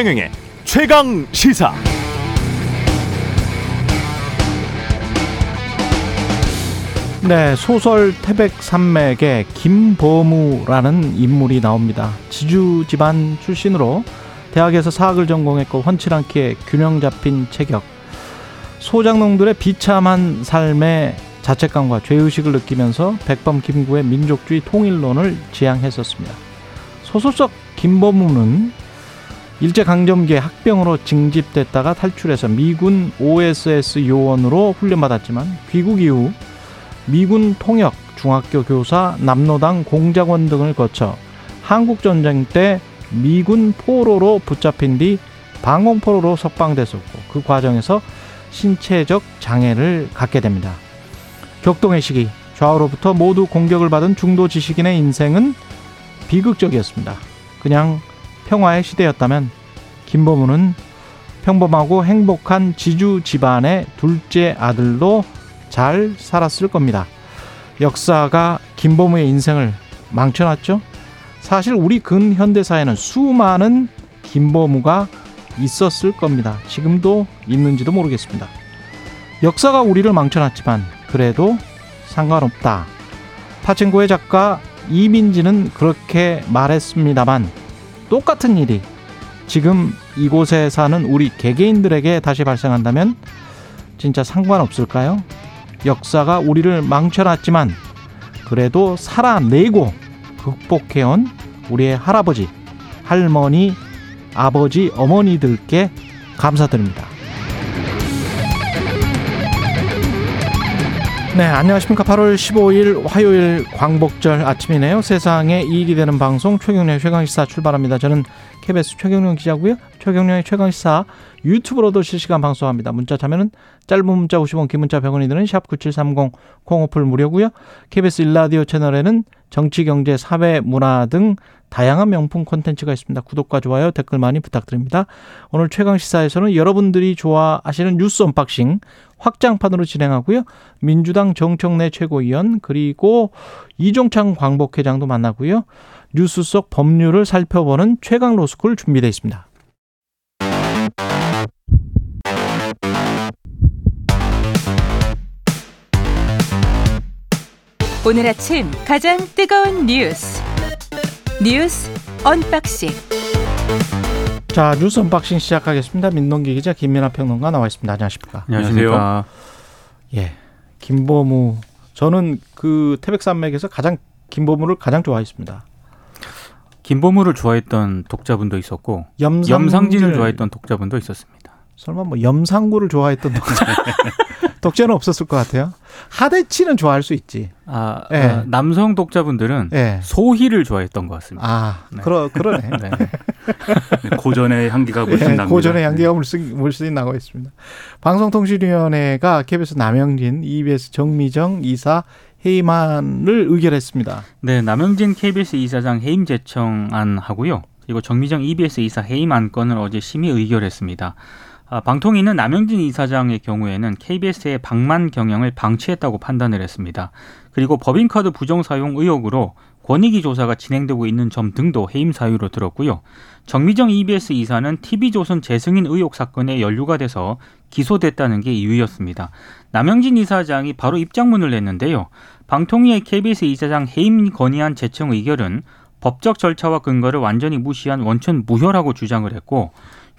최경영의 최강 시사. 네, 소설 태백산맥에 김보무라는 인물이 나옵니다. 지주 집안 출신으로 대학에서 사학을 전공했고 훤칠 않게 균형 잡힌 체격. 소장농들의 비참한 삶의 자책감과 죄의식을 느끼면서 백범 김구의 민족주의 통일론을 지향했었습니다. 소설 속 김보무는 일제강점기에 학병으로 징집됐다가 탈출해서 미군 OSS 요원으로 훈련받았지만 귀국 이후 미군 통역, 중학교 교사, 남로당 공작원 등을 거쳐 한국전쟁 때 미군 포로로 붙잡힌 뒤 방공포로로 석방됐었고 그 과정에서 신체적 장애를 갖게 됩니다. 격동의 시기, 좌우로부터 모두 공격을 받은 중도 지식인의 인생은 비극적이었습니다. 그냥 평화의 시대였다면 김보무는 평범하고 행복한 지주 집안의 둘째 아들로 잘 살았을 겁니다. 역사가 김보무의 인생을 망쳐놨죠? 사실 우리 근현대사에는 수많은 김보무가 있었을 겁니다. 지금도 있는지도 모르겠습니다. 역사가 우리를 망쳐놨지만 그래도 상관없다. 파친코의 작가 이민지는 그렇게 말했습니다만 똑같은 일이 지금 이곳에 사는 우리 개개인들에게 다시 발생한다면 진짜 상관없을까요? 역사가 우리를 망쳐놨지만 그래도 살아내고 극복해온 우리의 할아버지, 할머니, 아버지, 어머니들께 감사드립니다. 네, 안녕하십니까. 8월 15일 화요일 광복절 아침이네요. 세상에 이익이 되는 방송 최경련의 최강시사 출발합니다. 저는 KBS 최경련 기자고요. 최경련의 최강시사 유튜브로도 실시간 방송합니다. 문자 자면은 짧은 문자 50원, 긴 문자 100원이 드는 샵 9730 콩오플 무료고요. KBS 일라디오 채널에는 정치, 경제, 사회, 문화 등 다양한 명품 콘텐츠가 있습니다. 구독과 좋아요, 댓글 많이 부탁드립니다. 오늘 최강 시사에서는 여러분들이 좋아하시는 뉴스 언박싱 확장판으로 진행하고요. 민주당 정청래 최고위원 그리고 이종찬 광복회장도 만나고요. 뉴스 속 법률을 살펴보는 최강 로스쿨 준비되어 있습니다. 오늘 아침 가장 뜨거운 뉴스 뉴스 언박싱 자 뉴스 언박싱 시작하겠습니다. 민동기 기자 김민아 평론가 나와 있습니다. 안녕하십니까? 안녕하세요. 예, 김범우 저는 그 태백산맥에서 가장 김범우를 가장 좋아했습니다. 김범우를 좋아했던 독자분도 있었고 염상진을, 염상진 을 좋아했던 독자분도 있었습니다. 설마 뭐 염상구를 좋아했던 독자 독자는 없었을 것 같아요. 하대치는 좋아할 수 있지. 아, 네. 아 남성 독자분들은 네. 소희를 좋아했던 것 같습니다. 아, 네. 그러 그러네. 네. 고전의 향기가 물씬 납니다. 고전의 향기가 물씬 물씬 나고 있습니다. 방송통신위원회가 KBS 남영진, EBS 정미정 이사 해임안을 의결했습니다. 네, 남영진 KBS 이사장 해임 제청안 하고요. 그리고 정미정 EBS 이사 해임 안건을 어제 심의 의결했습니다. 아, 방통위는 남영진 이사장의 경우에는 KBS의 방만 경영을 방치했다고 판단을 했습니다. 그리고 법인카드 부정 사용 의혹으로 권익위 조사가 진행되고 있는 점 등도 해임 사유로 들었고요. 정미정 EBS 이사는 TV조선 재승인 의혹 사건에 연루가 돼서 기소됐다는 게 이유였습니다. 남영진 이사장이 바로 입장문을 냈는데요. 방통위의 KBS 이사장 해임 건의안 제청 의결은 법적 절차와 근거를 완전히 무시한 원천 무효라고 주장을 했고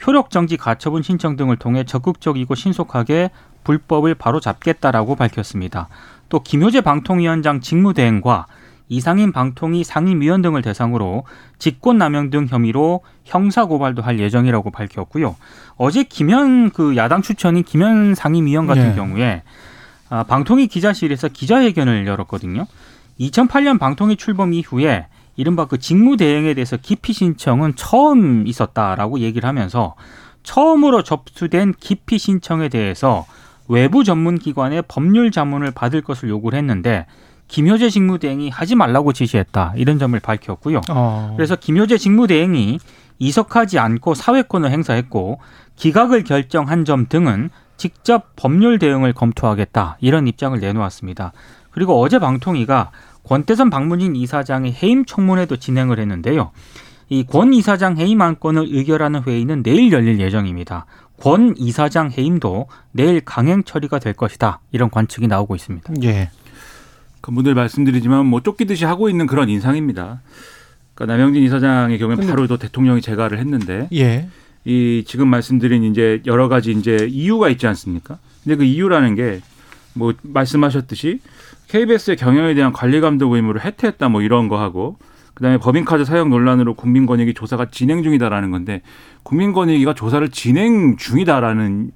효력 정지 가처분 신청 등을 통해 적극적이고 신속하게 불법을 바로 잡겠다라고 밝혔습니다. 또 김효재 방통위원장 직무대행과 이상인 방통위 상임위원 등을 대상으로 직권남용 등 혐의로 형사고발도 할 예정이라고 밝혔고요. 어제 김현 그 야당 추천인 김현 상임위원 같은 네. 경우에 아, 방통위 기자실에서 기자회견을 열었거든요. 2008년 방통위 출범 이후에 이른바 그 직무 대행에 대해서 기피 신청은 처음 있었다라고 얘기를 하면서 처음으로 접수된 기피 신청에 대해서 외부 전문 기관의 법률 자문을 받을 것을 요구를 했는데 김효재 직무대행이 하지 말라고 지시했다 이런 점을 밝혔고요. 어. 그래서 김효재 직무대행이 이석하지 않고 사회권을 행사했고 기각을 결정한 점 등은 직접 법률 대응을 검토하겠다 이런 입장을 내놓았습니다. 그리고 어제 방통위가 권태선 방문인 이사장의 해임 청문회도 진행을 했는데요. 이 권 이사장 해임 안건을 의결하는 회의는 내일 열릴 예정입니다. 권 이사장 해임도 내일 강행 처리가 될 것이다. 이런 관측이 나오고 있습니다. 예. 그분들 말씀드리지만 뭐 쫓기듯이 하고 있는 그런 인상입니다. 그러니까 남영진 이사장의 경우에 근데- 바로 또 대통령이 재가를 했는데 예. 이 지금 말씀드린 이제 여러 가지 이제 이유가 있지 않습니까? 근데 그 이유라는 게 뭐 말씀하셨듯이 KBS의 경영에 대한 관리 감독 의무를 해태했다 뭐 이런 거 하고 그다음에 법인카드 사용 논란으로 국민권익위 조사가 진행 중이다라는 건데 국민권익위가 조사를 진행 중이다라는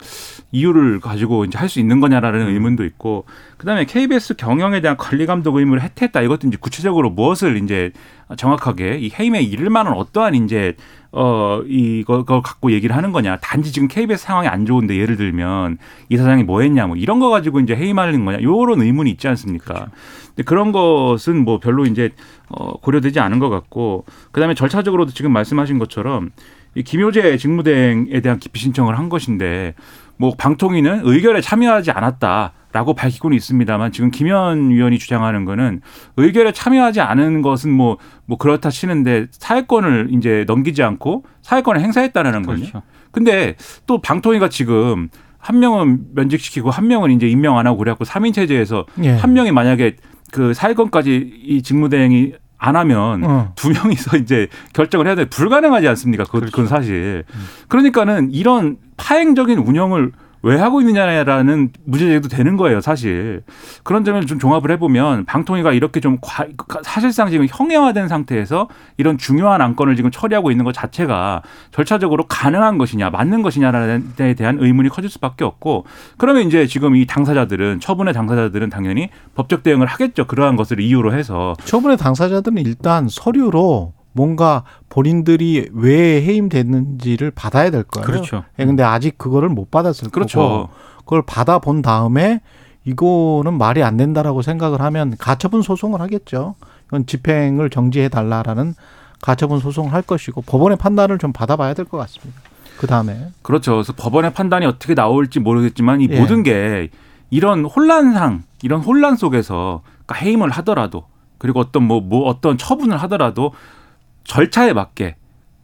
이유를 가지고 이제 할 수 있는 거냐라는 의문도 있고 그다음에 KBS 경영에 대한 관리 감독 의무를 해태했다. 이것도 이제 구체적으로 무엇을 이제 정확하게 이 이를 만한 어떠한 이제 어 이거 걸 갖고 얘기를 하는 거냐. 단지 지금 KBS 상황이 안 좋은데 예를 들면 이 사장이 뭐 했냐 뭐 이런 거 가지고 이제 해임하는 거냐. 요런 의문이 있지 않습니까? 근데 그런 것은 뭐 별로 이제 어 고려되지 않은 것 같고 그다음에 절차적으로도 지금 말씀하신 것처럼 이 김효재 직무대행에 대한 기피 신청을 한 것인데 뭐 방통위는 의결에 참여하지 않았다 라고 밝히고는 있습니다만 지금 김현 위원이 주장하는 거는 의결에 참여하지 않은 것은 뭐 뭐 그렇다 치는데 사회권을 이제 넘기지 않고 사회권을 행사했다는 거죠. 그렇죠. 근데 또 방통위가 지금 한 명은 면직시키고 한 명은 이제 임명 안 하고 그래갖고 삼인 체제에서 예. 한 명이 만약에 그 사회권까지 이 직무대행이 안 하면 어. 두 명이서 이제 결정을 해야 돼 불가능하지 않습니까? 그, 그렇죠. 그건 사실. 그러니까는 이런 파행적인 운영을 왜 하고 있느냐라는 문제 제기도 되는 거예요, 사실. 그런 점을 좀 종합을 해보면 방통위가 이렇게 좀 과- 사실상 지금 형해화된 상태에서 이런 중요한 안건을 지금 처리하고 있는 것 자체가 절차적으로 가능한 것이냐, 맞는 것이냐라는 데 대한 의문이 커질 수밖에 없고 그러면 이제 지금 이 당사자들은 처분의 당사자들은 당연히 법적 대응을 하겠죠. 그러한 것을 이유로 해서 처분의 당사자들은 일단 서류로 뭔가 본인들이 왜 해임됐는지를 받아야 될 거예요. 그렇죠. 예, 근데 아직 그거를 못 받았을 그렇죠. 거고 그걸 받아본 다음에 이거는 말이 안 된다라고 생각을 하면 가처분 소송을 하겠죠. 이건 집행을 정지해 달라라는 가처분 소송을 할 것이고 법원의 판단을 좀 받아봐야 될 것 같습니다. 그 다음에 그렇죠. 그래서 법원의 판단이 어떻게 나올지 모르겠지만 이 예. 모든 게 이런 혼란상, 이런 혼란 속에서 그러니까 해임을 하더라도 그리고 어떤 뭐, 뭐 어떤 처분을 하더라도 절차에 맞게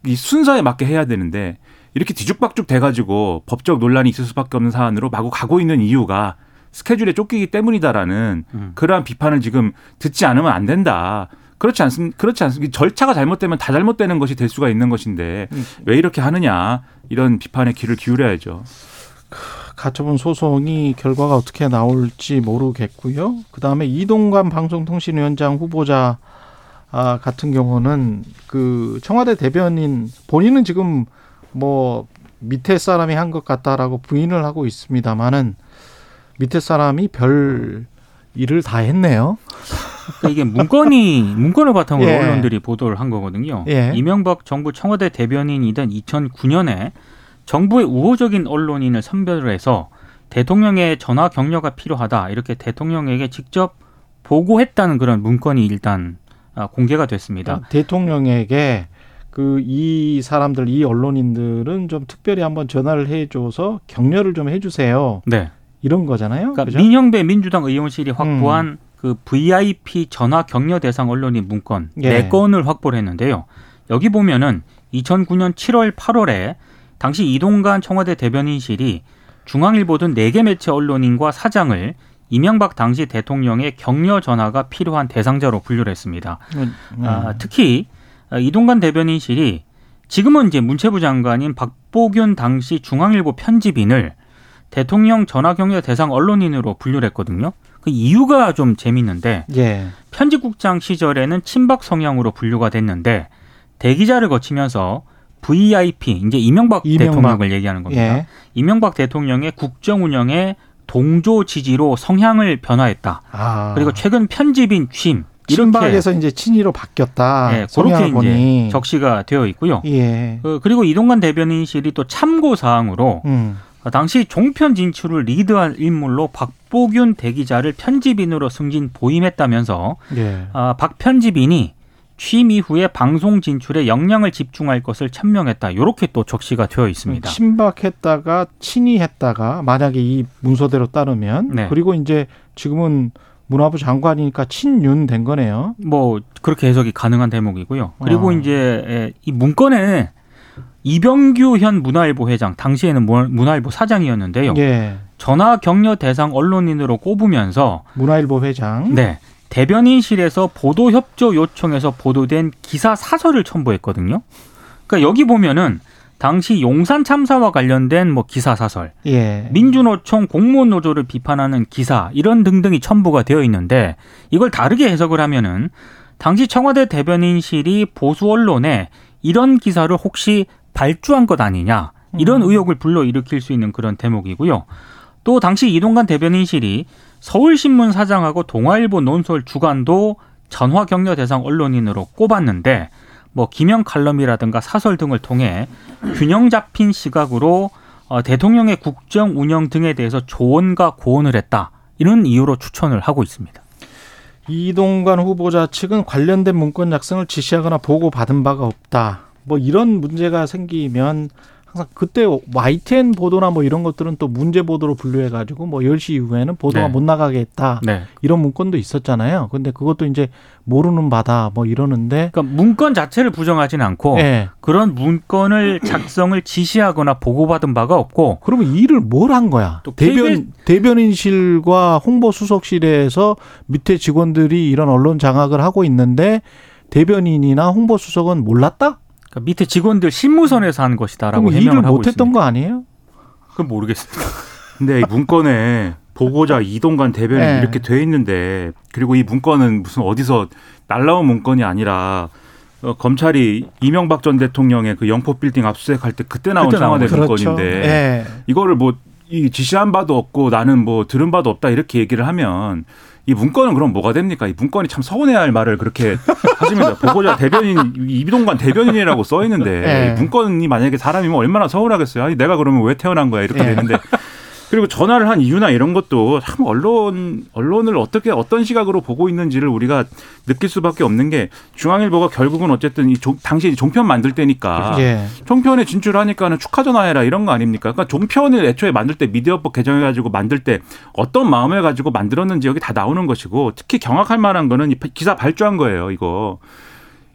이 순서에 맞게 해야 되는데 이렇게 뒤죽박죽 돼가지고 법적 논란이 있을 수밖에 없는 사안으로 마구 가고 있는 이유가 스케줄에 쫓기기 때문이다라는 음. 그러한 비판을 지금 듣지 않으면 안 된다. 그렇지 않습 그렇지 않습니까? 절차가 잘못되면 다 잘못되는 것이 될 수가 있는 것인데 왜 이렇게 하느냐 이런 비판에 귀를 기울여야죠. 가처분 소송이 결과가 어떻게 나올지 모르겠고요. 그 다음에 이동관 방송통신위원장 후보자 아, 같은 경우는 그 청와대 대변인 본인은 지금 뭐 밑에 사람이 한 것 같다라고 부인을 하고 있습니다만은 밑에 사람이 별 일을 다 했네요. 그러니까 이게 문건이 문건을 바탕으로 예. 언론들이 보도를 한 거거든요. 예. 이명박 정부 청와대 대변인이던 2009년에 정부의 우호적인 언론인을 선별을 해서 대통령의 전화 격려가 필요하다 이렇게 대통령에게 직접 보고했다는 그런 문건이 일단 아, 공개가 됐습니다. 대통령에게 그 이 사람들 이 언론인들은 좀 특별히 한번 전화를 해줘서 격려를 좀 해주세요. 네. 이런 거잖아요. 그러니까 그죠? 민형배 민주당 의원실이 확보한 그 VIP 전화 격려 대상 언론인 문건 예. 네 건을 확보를 했는데요. 여기 보면은 2009년 7월 8월에 당시 이동관 청와대 대변인실이 중앙일보 등 4개 매체 언론인과 사장을 이명박 당시 대통령의 격려 전화가 필요한 대상자로 분류를 했습니다. 음, 아, 특히 아, 이동관 대변인실이 지금은 이제 문체부 장관인 박보균 당시 중앙일보 편집인을 대통령 전화 격려 대상 언론인으로 분류를 했거든요. 그 이유가 좀 재밌는데 예. 편집국장 시절에는 친박 성향으로 분류가 됐는데 대기자를 거치면서 VIP 이제 이명박, 이명박. 대통령을 얘기하는 겁니다. 예. 이명박 대통령의 국정 운영에 동조 지지로 성향을 변화했다. 아. 그리고 최근 편집인 취임 친박에서 이제 친이로 바뀌었다. 네, 그렇게 이제. 적시가 되어 있고요. 예. 그, 그리고 이동관 대변인실이 또 참고 사항으로 음. 당시 종편 진출을 리드할 인물로 박보균 대기자를 편집인으로 승진 보임했다면서 예. 아, 박 편집인이 취임 이후에 방송 진출에 역량을 집중할 것을 천명했다. 이렇게 또 적시가 되어 있습니다. 친박했다가 친이했다가 만약에 이 문서대로 따르면 네. 그리고 이제 지금은 문화부 장관이니까 친윤 된 거네요. 뭐 그렇게 해석이 가능한 대목이고요. 그리고 어. 이제 에, 이 문건에 이병규 현 문화일보 회장 당시에는 문- 문화일보 사장이었는데요. 예. 전화 격려 대상 언론인으로 꼽으면서 문화일보 회장. 네 대변인실에서 보도 협조 요청에서 보도된 기사 사설을 첨부했거든요. 그러니까 여기 보면은 당시 용산 참사와 관련된 뭐 기사 사설, 예. 민주노총 공무원 노조를 비판하는 기사 이런 등등이 첨부가 되어 있는데 이걸 다르게 해석을 하면은 당시 청와대 대변인실이 보수 언론에 이런 기사를 혹시 발주한 것 아니냐 이런 의혹을 불러일으킬 수 있는 그런 대목이고요. 또 당시 이동관 대변인실이 서울신문 사장하고 동아일보 논설 주간도 전화 격려 대상 언론인으로 꼽았는데 뭐 기명 칼럼이라든가 사설 등을 통해 균형 잡힌 시각으로 어, 대통령의 국정 운영 등에 대해서 조언과 고언을 했다. 이런 이유로 추천을 하고 있습니다. 이동관 후보자 측은 관련된 문건 작성을 지시하거나 보고 받은 바가 없다. 뭐 이런 문제가 생기면 항상 그때 YTN 보도나 뭐 이런 것들은 또 문제 보도로 분류해 가지고 뭐 10시 이후에는 보도가 네. 못 나가게 했다. 네. 이런 문건도 있었잖아요. 근데 그것도 이제 모르는 바다 뭐 이러는데 그러니까 문건 자체를 부정하지는 않고 예. 그런 문건을 작성을 지시하거나 보고받은 바가 없고 그러면 이 일을 뭘 한 거야? 또 대변 대변인실과 홍보 수석실에서 밑에 직원들이 이런 언론 장악을 하고 있는데 대변인이나 홍보 수석은 몰랐다? 그러니까 밑에 직원들 신무선에서 한 것이다라고 해명을 하고 못했던 있습니다. 거 아니에요? 그건 모르겠습니다. 근데 이 문건에 보고자 이동관 대변인 네. 이렇게 돼 있는데 그리고 이 문건은 무슨 어디서 날라온 문건이 아니라 어, 검찰이 이명박 전 대통령의 그 영포 빌딩 압수수색할 때 그때 나온 청와대. 문건인데 예. 이거를 뭐 이 지시한 바도 없고 나는 뭐 들은 바도 없다 이렇게 얘기를 하면 이 문건은 그럼 뭐가 됩니까? 이 문건이 참 서운해할 말을 그렇게 하십니다. 보고자 대변인 이동관 대변인이라고 써 있는데 예. 이 문건이 만약에 사람이면 얼마나 서운하겠어요. 아니 내가 그러면 왜 태어난 거야 이렇게 예. 되는데 그리고 전화를 한 이유나 이런 것도 참 언론 언론을 어떻게 어떤 시각으로 보고 있는지를 우리가 느낄 수밖에 없는 게 중앙일보가 결국은 어쨌든 이 종, 당시 종편 만들 때니까 예. 종편에 진출하니까는 축하 전화해라 이런 거 아닙니까? 그러니까 종편을 애초에 만들 때 미디어법 개정해가지고 만들 때 어떤 마음을 가지고 만들었는지 여기 다 나오는 것이고 특히 경악할 만한 거는 이 기사 발주한 거예요. 이거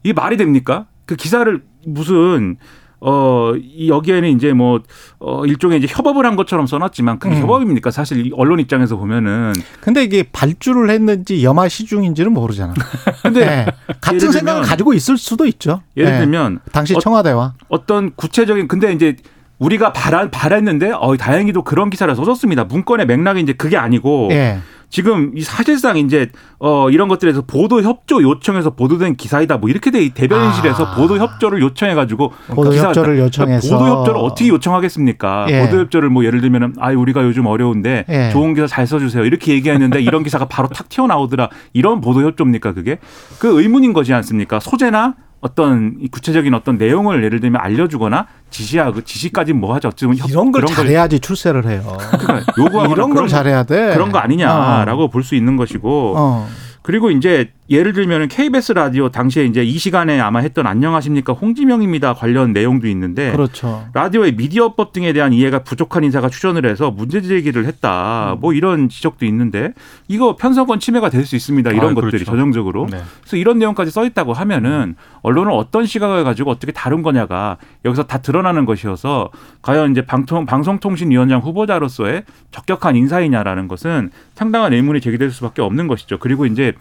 이 말이 됩니까? 그 기사를 무슨 어, 이 여기에는 이제 뭐, 어, 일종의 이제 협업을 한 것처럼 써놨지만 그게 음. 협업입니까? 사실 이 언론 입장에서 보면은. 근데 이게 발주를 했는지 염화 시중인지는 모르잖아. 근데 예. 같은 생각을 가지고 있을 수도 있죠. 예를 예. 들면 당시 어- 청와대와 어 떤 구체적인 근데 이제 우리가 바라, 바랬는데 어 다행히도 그런 기사를 써줬습니다. 문건의 맥락이 이제 그게 아니고 예. 지금 이 사실상 이제 어 이런 것들에서 보도 협조 요청해서 보도된 기사이다 뭐 이렇게 돼 대변인실에서 아. 보도 협조를 요청해 가지고 보도 협조를 요청해서 보도 협조를 어떻게 요청하겠습니까? 예. 보도 협조를 뭐 예를 들면은 아 우리가 요즘 어려운데 예. 좋은 기사 잘 써주세요 이렇게 얘기했는데 이런 기사가 바로 탁 튀어나오더라 이런 보도 협조입니까 그게 그 의문인 거지 않습니까? 소재나 어떤 이 구체적인 어떤 내용을 예를 들면 알려주거나 지시하고 지시까지 뭐 하죠 어쩌면 협- 이런 걸 잘해야지 출세를 해요. 그러니까 요구하거나 이런 걸 잘해야 돼. 그런 거 아니냐라고 볼수 있는 것이고 어. 그리고 이제 예를 들면 KBS 라디오 당시에 이제 이 시간에 아마 했던 안녕하십니까 홍지명입니다 관련 내용도 있는데 그렇죠. 라디오의 미디어법 등에 대한 이해가 부족한 인사가 출연을 해서 문제 제기를 했다. 음. 뭐 이런 지적도 있는데 이거 편성권 침해가 될 수 있습니다. 이런 아, 것들이 그렇죠. 전형적으로. 네. 그래서 이런 내용까지 써 있다고 하면은 언론은 어떤 시각을 가지고 어떻게 다룬 거냐가 여기서 다 드러나는 것이어서 과연 이제 방통 방송통신위원장 후보자로서의 적격한 인사이냐라는 것은 상당한 의문이 제기될 수밖에 없는 것이죠. 그리고 이제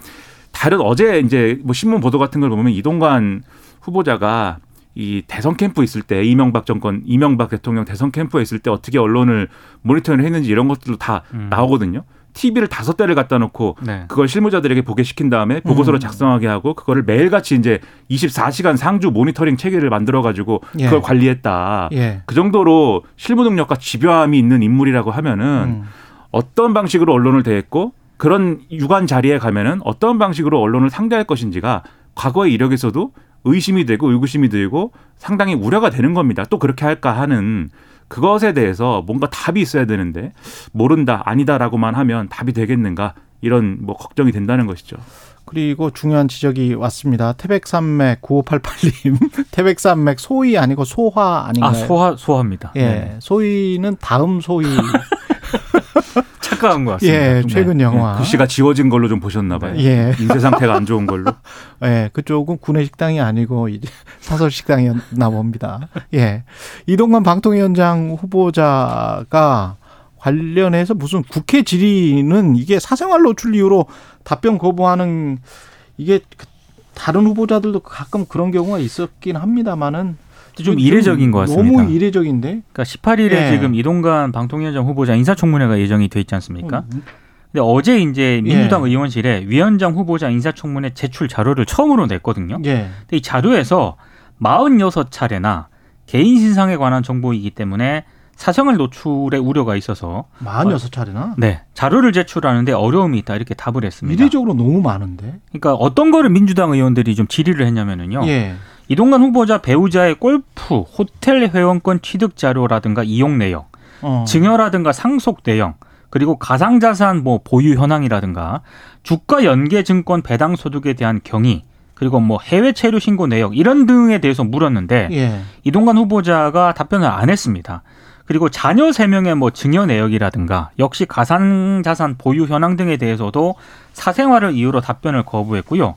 다른 어제 이제 뭐 신문 보도 같은 걸 보면 이동관 후보자가 이 대선 캠프 있을 때 이명박 정권 이명박 대통령 대선 캠프에 있을 때 어떻게 언론을 모니터링 했는지 이런 것들도 다 음. 나오거든요. TV를 다섯 대를 갖다 놓고 네. 그걸 실무자들에게 보게 시킨 다음에 보고서를 음. 작성하게 하고 그거를 매일같이 이제 24시간 상주 모니터링 체계를 만들어 가지고 예. 그걸 관리했다. 예. 그 정도로 실무 능력과 집요함이 있는 인물이라고 하면은 음. 어떤 방식으로 언론을 대했고 그런 유관 자리에 가면은 어떤 방식으로 언론을 상대할 것인지가 과거의 이력에서도 의심이 되고 의구심이 들고 상당히 우려가 되는 겁니다. 또 그렇게 할까 하는 그것에 대해서 뭔가 답이 있어야 되는데 모른다 아니다라고만 하면 답이 되겠는가 이런 뭐 걱정이 된다는 것이죠. 그리고 중요한 지적이 왔습니다. 태백산맥 9588님. 태백산맥 소위 아니고 소화 아닌가요? 아 소화 소화입니다. 예. 네. 소위는 다음 소위. 안타까운 것 같습니다. 예. 최근 영화. 글씨가 지워진 걸로 좀 보셨나 봐요. 예. 인쇄 상태가 안 좋은 걸로. 예, 그쪽은 구내 식당이 아니고 이제 사설 식당이었나 봅니다. 예. 이동관 방통위원장 후보자가 관련해서 무슨 국회 질의는 이게 사생활 노출 이유로 답변 거부하는 이게 그 다른 후보자들도 가끔 그런 경우가 있었긴 합니다만은 좀 이례적인 것 같습니다. 너무 이례적인데. 그러니까 18일에 예. 지금 이동관 방통위원장 후보자 인사청문회가 예정이 돼 있지 않습니까? 음, 근데 어제 이제 민주당 예. 의원실에 위원장 후보자 인사청문회 제출 자료를 처음으로 냈거든요. 예. 근데 이 자료에서 46차례나 개인 신상에 관한 정보이기 때문에 사생활 노출의 우려가 있어서 46차례나? 네 자료를 제출하는데 어려움이 있다 이렇게 답을 했습니다. 이례적으로 너무 많은데. 그러니까 어떤 거를 민주당 의원들이 좀 질의를 했냐면은요. 예. 이동관 후보자 배우자의 골프, 호텔 회원권 취득 자료라든가 이용 내역, 어. 증여라든가 상속 내용, 그리고 가상자산 뭐 보유 현황이라든가 주가 연계 증권 배당 소득에 대한 경위, 그리고 뭐 해외 체류 신고 내역 이런 등에 대해서 물었는데 예. 이동관 후보자가 답변을 안 했습니다. 그리고 자녀 세명의뭐 증여 내역이라든가 역시 가상 자산 보유 현황 등에 대해서도 사생활을 이유로 답변을 거부했고요.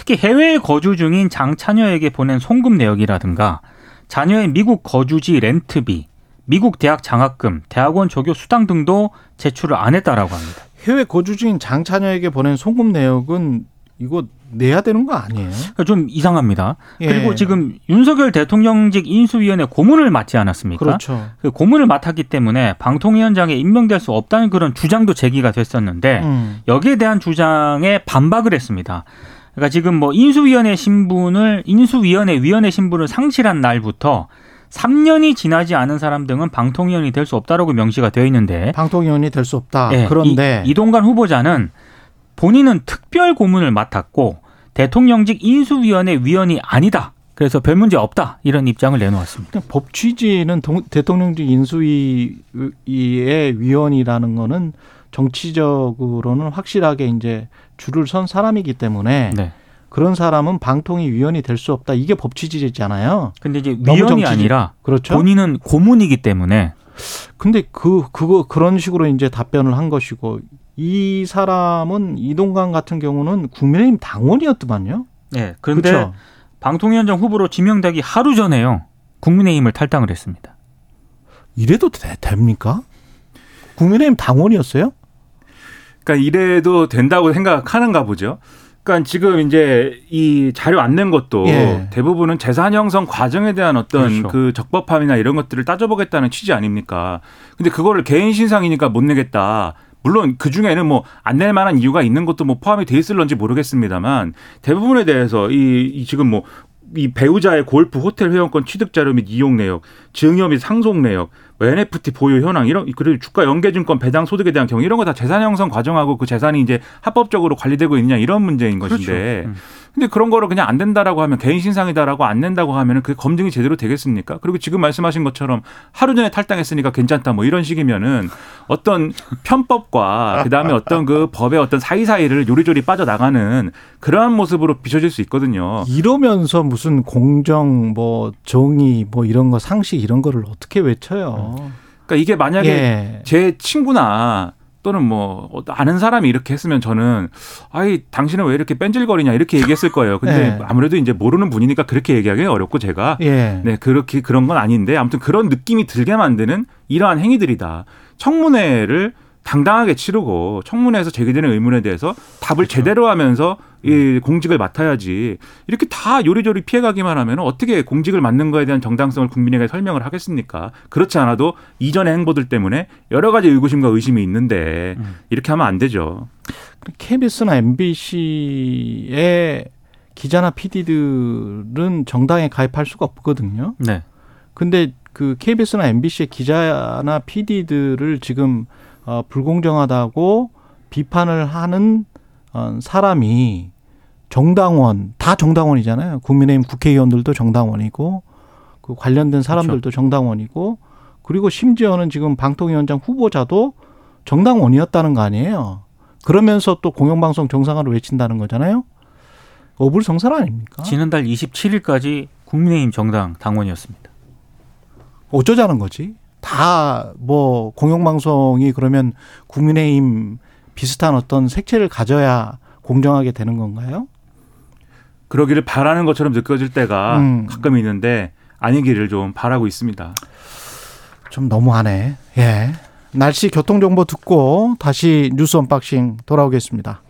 특히 해외에 거주 중인 장차녀에게 보낸 송금 내역이라든가 자녀의 미국 거주지 렌트비, 미국 대학 장학금, 대학원 조교 수당 등도 제출을 안 했다라고 합니다. 해외 거주 중인 장차녀에게 보낸 송금 내역은 이거 내야 되는 거 아니에요? 그러니까 좀 이상합니다. 예. 그리고 지금 윤석열 대통령직 인수위원회 고문을 맡지 않았습니까? 그렇죠. 그 고문을 맡았기 때문에 방통위원장에 임명될 수 없다는 그런 주장도 제기가 됐었는데 음. 여기에 대한 주장에 반박을 했습니다. 그러니까 지금 뭐 인수위원회 신분을 인수위원회 위원회 신분을 상실한 날부터 3년이 지나지 않은 사람 등은 방통위원이 될 수 없다라고 명시가 되어 있는데 방통위원이 될 수 없다. 예, 그런데 이, 이동관 후보자는 본인은 특별 고문을 맡았고 대통령직 인수위원회 위원이 아니다. 그래서 별 문제 없다 이런 입장을 내놓았습니다. 그냥 법 취지는 동- 대통령직 인수위의 위원이라는 거는 정치적으로는 확실하게 이제 줄을 선 사람이기 때문에 네. 그런 사람은 방통위 위원이 될 수 없다. 이게 법 취지잖아요. 근데 이제 위원이 아니라 그렇죠? 본인은 고문이기 때문에 근데 그 그거 그런 식으로 이제 답변을 한 것이고 이 사람은 이동관 같은 경우는 국민의힘 당원이었더만요. 네. 그런데 그렇죠. 방통위원장 후보로 지명되기 하루 전에요. 국민의힘을 탈당을 했습니다. 이래도 되, 됩니까? 국민의힘 당원이었어요? 그러니까 이래도 된다고 생각하는가 보죠. 그러니까 지금 이제 이 자료 안 낸 것도 예. 대부분은 재산 형성 과정에 대한 어떤 그렇죠. 그 적법함이나 이런 것들을 따져보겠다는 취지 아닙니까? 근데 그거를 개인 신상이니까 못 내겠다. 물론 그 중에는 뭐 안 낼 만한 이유가 있는 것도 뭐 포함이 돼 있을런지 모르겠습니다만 대부분에 대해서 이, 이 지금 뭐이 배우자의 골프 호텔 회원권 취득 자료 및 이용 내역, 증여 및 상속 내역, 뭐 NFT 보유 현황 이런 그리고 주가 연계증권 배당 소득에 대한 경우 이런 거 다 재산 형성 과정하고 그 재산이 이제 합법적으로 관리되고 있느냐 이런 문제인 것인데 음. 근데 그런 거를 그냥 안 된다라고 하면 개인 신상이다라고 안 낸다고 하면은 그게 검증이 제대로 되겠습니까? 그리고 지금 말씀하신 것처럼 하루 전에 탈당했으니까 괜찮다 뭐 이런 식이면은 어떤 편법과 그다음에 어떤 그 법의 어떤 사이사이를 요리조리 빠져나가는 그러한 모습으로 비춰질 수 있거든요. 이러면서 무슨 공정 뭐 정의 뭐 이런 거 상식 이런 거를 어떻게 외쳐요? 그러니까 이게 만약에 예. 제 친구나 또는 뭐 아는 사람이 이렇게 했으면 저는 아이 당신은 왜 이렇게 뺀질거리냐 이렇게 얘기했을 거예요. 근데 네. 아무래도 이제 모르는 분이니까 그렇게 얘기하기 어렵고 제가 예. 네 그렇게 그런 건 아닌데 아무튼 그런 느낌이 들게 만드는 이러한 행위들이다. 청문회를 당당하게 치르고 청문회에서 제기되는 의문에 대해서 답을 제대로 하면서 이 공직을 맡아야지 이렇게 다 요리조리 피해가기만 하면 어떻게 공직을 맡는 거에 대한 정당성을 국민에게 설명을 하겠습니까? 그렇지 않아도 이전의 행보들 때문에 여러 가지 의구심과 의심이 있는데 이렇게 하면 안 되죠. KBS나 MBC의 기자나 PD들은 정당에 가입할 수가 없거든요. 네. 근데 그 KBS나 MBC의 기자나 PD들을 지금 어, 불공정하다고 비판을 하는 어, 사람이 정당원 다 정당원이잖아요. 국민의힘 국회의원들도 정당원이고 그 관련된 사람들도 정당원이고 그리고 심지어는 지금 방통위원장 후보자도 정당원이었다는 거 아니에요. 그러면서 또 공영방송 정상화를 외친다는 거잖아요. 어불성설 아닙니까? 지난달 27일까지 국민의힘 정당 당원이었습니다. 어쩌자는 거지? 다 뭐 공영방송이 그러면 국민의힘 비슷한 어떤 색채를 가져야 공정하게 되는 건가요? 그러기를 바라는 것처럼 느껴질 때가 음. 가끔 있는데 아니기를 좀 바라고 있습니다. 좀 너무하네. 예. 날씨 교통정보 듣고 다시 뉴스 unboxing 돌아오겠습니다.